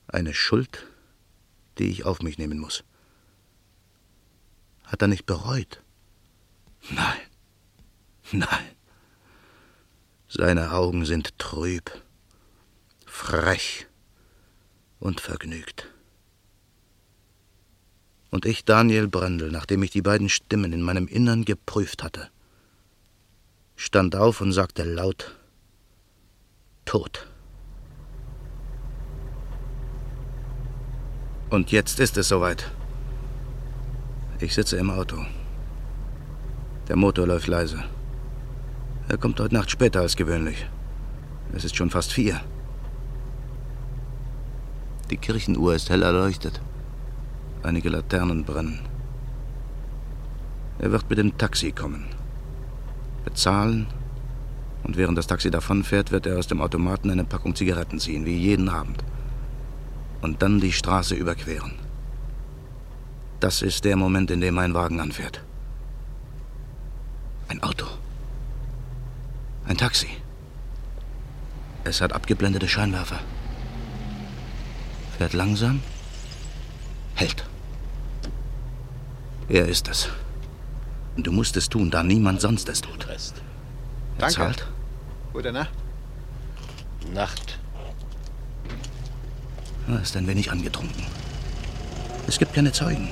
Eine Schuld, die ich auf mich nehmen muss. Hat er nicht bereut? Nein. Nein. Seine Augen sind trüb, frech und vergnügt. Und ich, Daniel Brendel, nachdem ich die beiden Stimmen in meinem Innern geprüft hatte, stand auf und sagte laut Tod. Und jetzt ist es soweit. Ich sitze im Auto. Der Motor läuft leise. Er kommt heute Nacht später als gewöhnlich. Es ist schon fast vier. Die Kirchenuhr ist hell erleuchtet. Einige Laternen brennen. Er wird mit dem Taxi kommen. Bezahlen und während das Taxi davonfährt, wird er aus dem Automaten eine Packung Zigaretten ziehen, wie jeden Abend. Und dann die Straße überqueren. Das ist der Moment, in dem mein Wagen anfährt. Ein Auto. Ein Taxi. Es hat abgeblendete Scheinwerfer. Fährt langsam. Hält. Er ist es. Und du musst es tun, da niemand sonst es tut. Er Danke. zahlt. Gute Nacht. Nacht. Er ist ein wenig angetrunken. Es gibt keine Zeugen.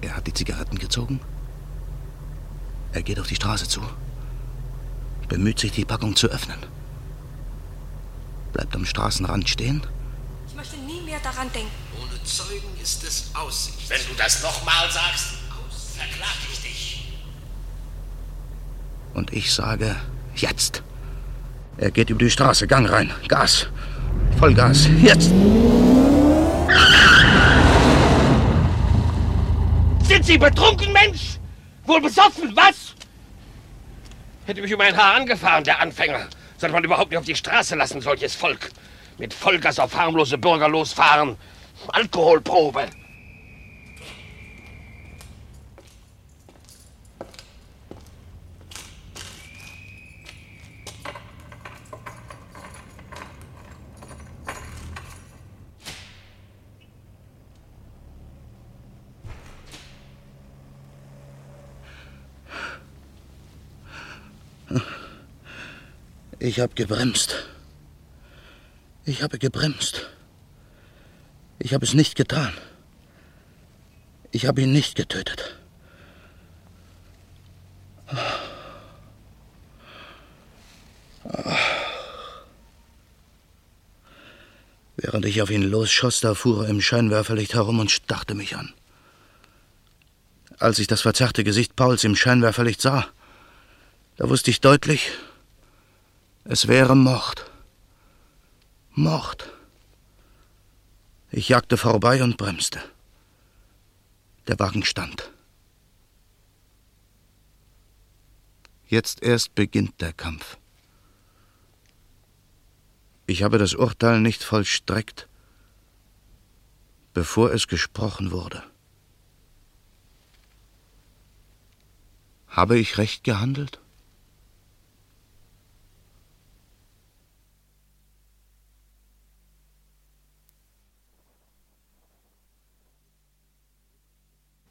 Er hat die Zigaretten gezogen. Er geht auf die Straße zu. Bemüht sich, die Packung zu öffnen. Bleibt am Straßenrand stehen. Ich möchte nie mehr daran denken. Ohne Zeugen ist es Aussicht. Wenn du das nochmal sagst, verklag ich dich. Und ich sage, jetzt. Er geht über die Straße, Gang rein. Gas. Vollgas. Jetzt. Sind Sie betrunken, Mensch? Wohl besoffen, was? Hätte mich um ein Haar angefahren, der Anfänger. Sollte man überhaupt nicht auf die Straße lassen, solches Volk. Mit Vollgas auf harmlose Bürger losfahren. Alkoholprobe. Ich habe gebremst. Ich habe gebremst. Ich habe es nicht getan. Ich habe ihn nicht getötet. Während ich auf ihn losschoss, da fuhr er im Scheinwerferlicht herum und starrte mich an. Als ich das verzerrte Gesicht Pauls im Scheinwerferlicht sah, da wusste ich deutlich, es wäre Mord. Mord. Ich jagte vorbei und bremste. Der Wagen stand. Jetzt erst beginnt der Kampf. Ich habe das Urteil nicht vollstreckt, bevor es gesprochen wurde. Habe ich recht gehandelt?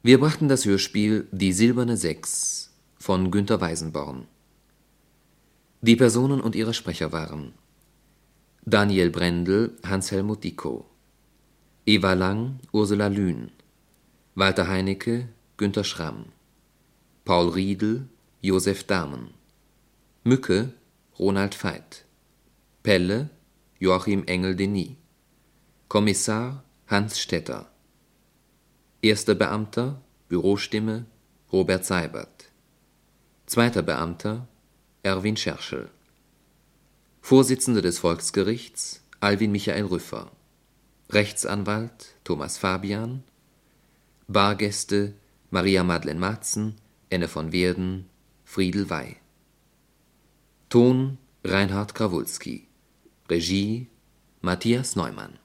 Wir brachten das Hörspiel Die silberne Sechs von Günter Weisenborn. Die Personen und ihre Sprecher waren Daniel Brendel, Hans-Helmut Dickow, Eva Lang, Ursula Lühn, Walter Heinecke, Günter Schramm, Paul Riedel, Josef Dahmen, Mücke, Ronald Veit, Pelle, Joachim Engel-Denis, Kommissar Hans Stetter, Erster Beamter, Bürostimme, Robert Seibert. Zweiter Beamter, Erwin Scherschel. Vorsitzender des Volksgerichts, Alwin Michael Rüffer. Rechtsanwalt, Thomas Fabian. Bargäste, Maria Madeleine Matzen, Enne von Werden, Friedel Wey. Ton, Reinhard Krawulski. Regie, Matthias Neumann.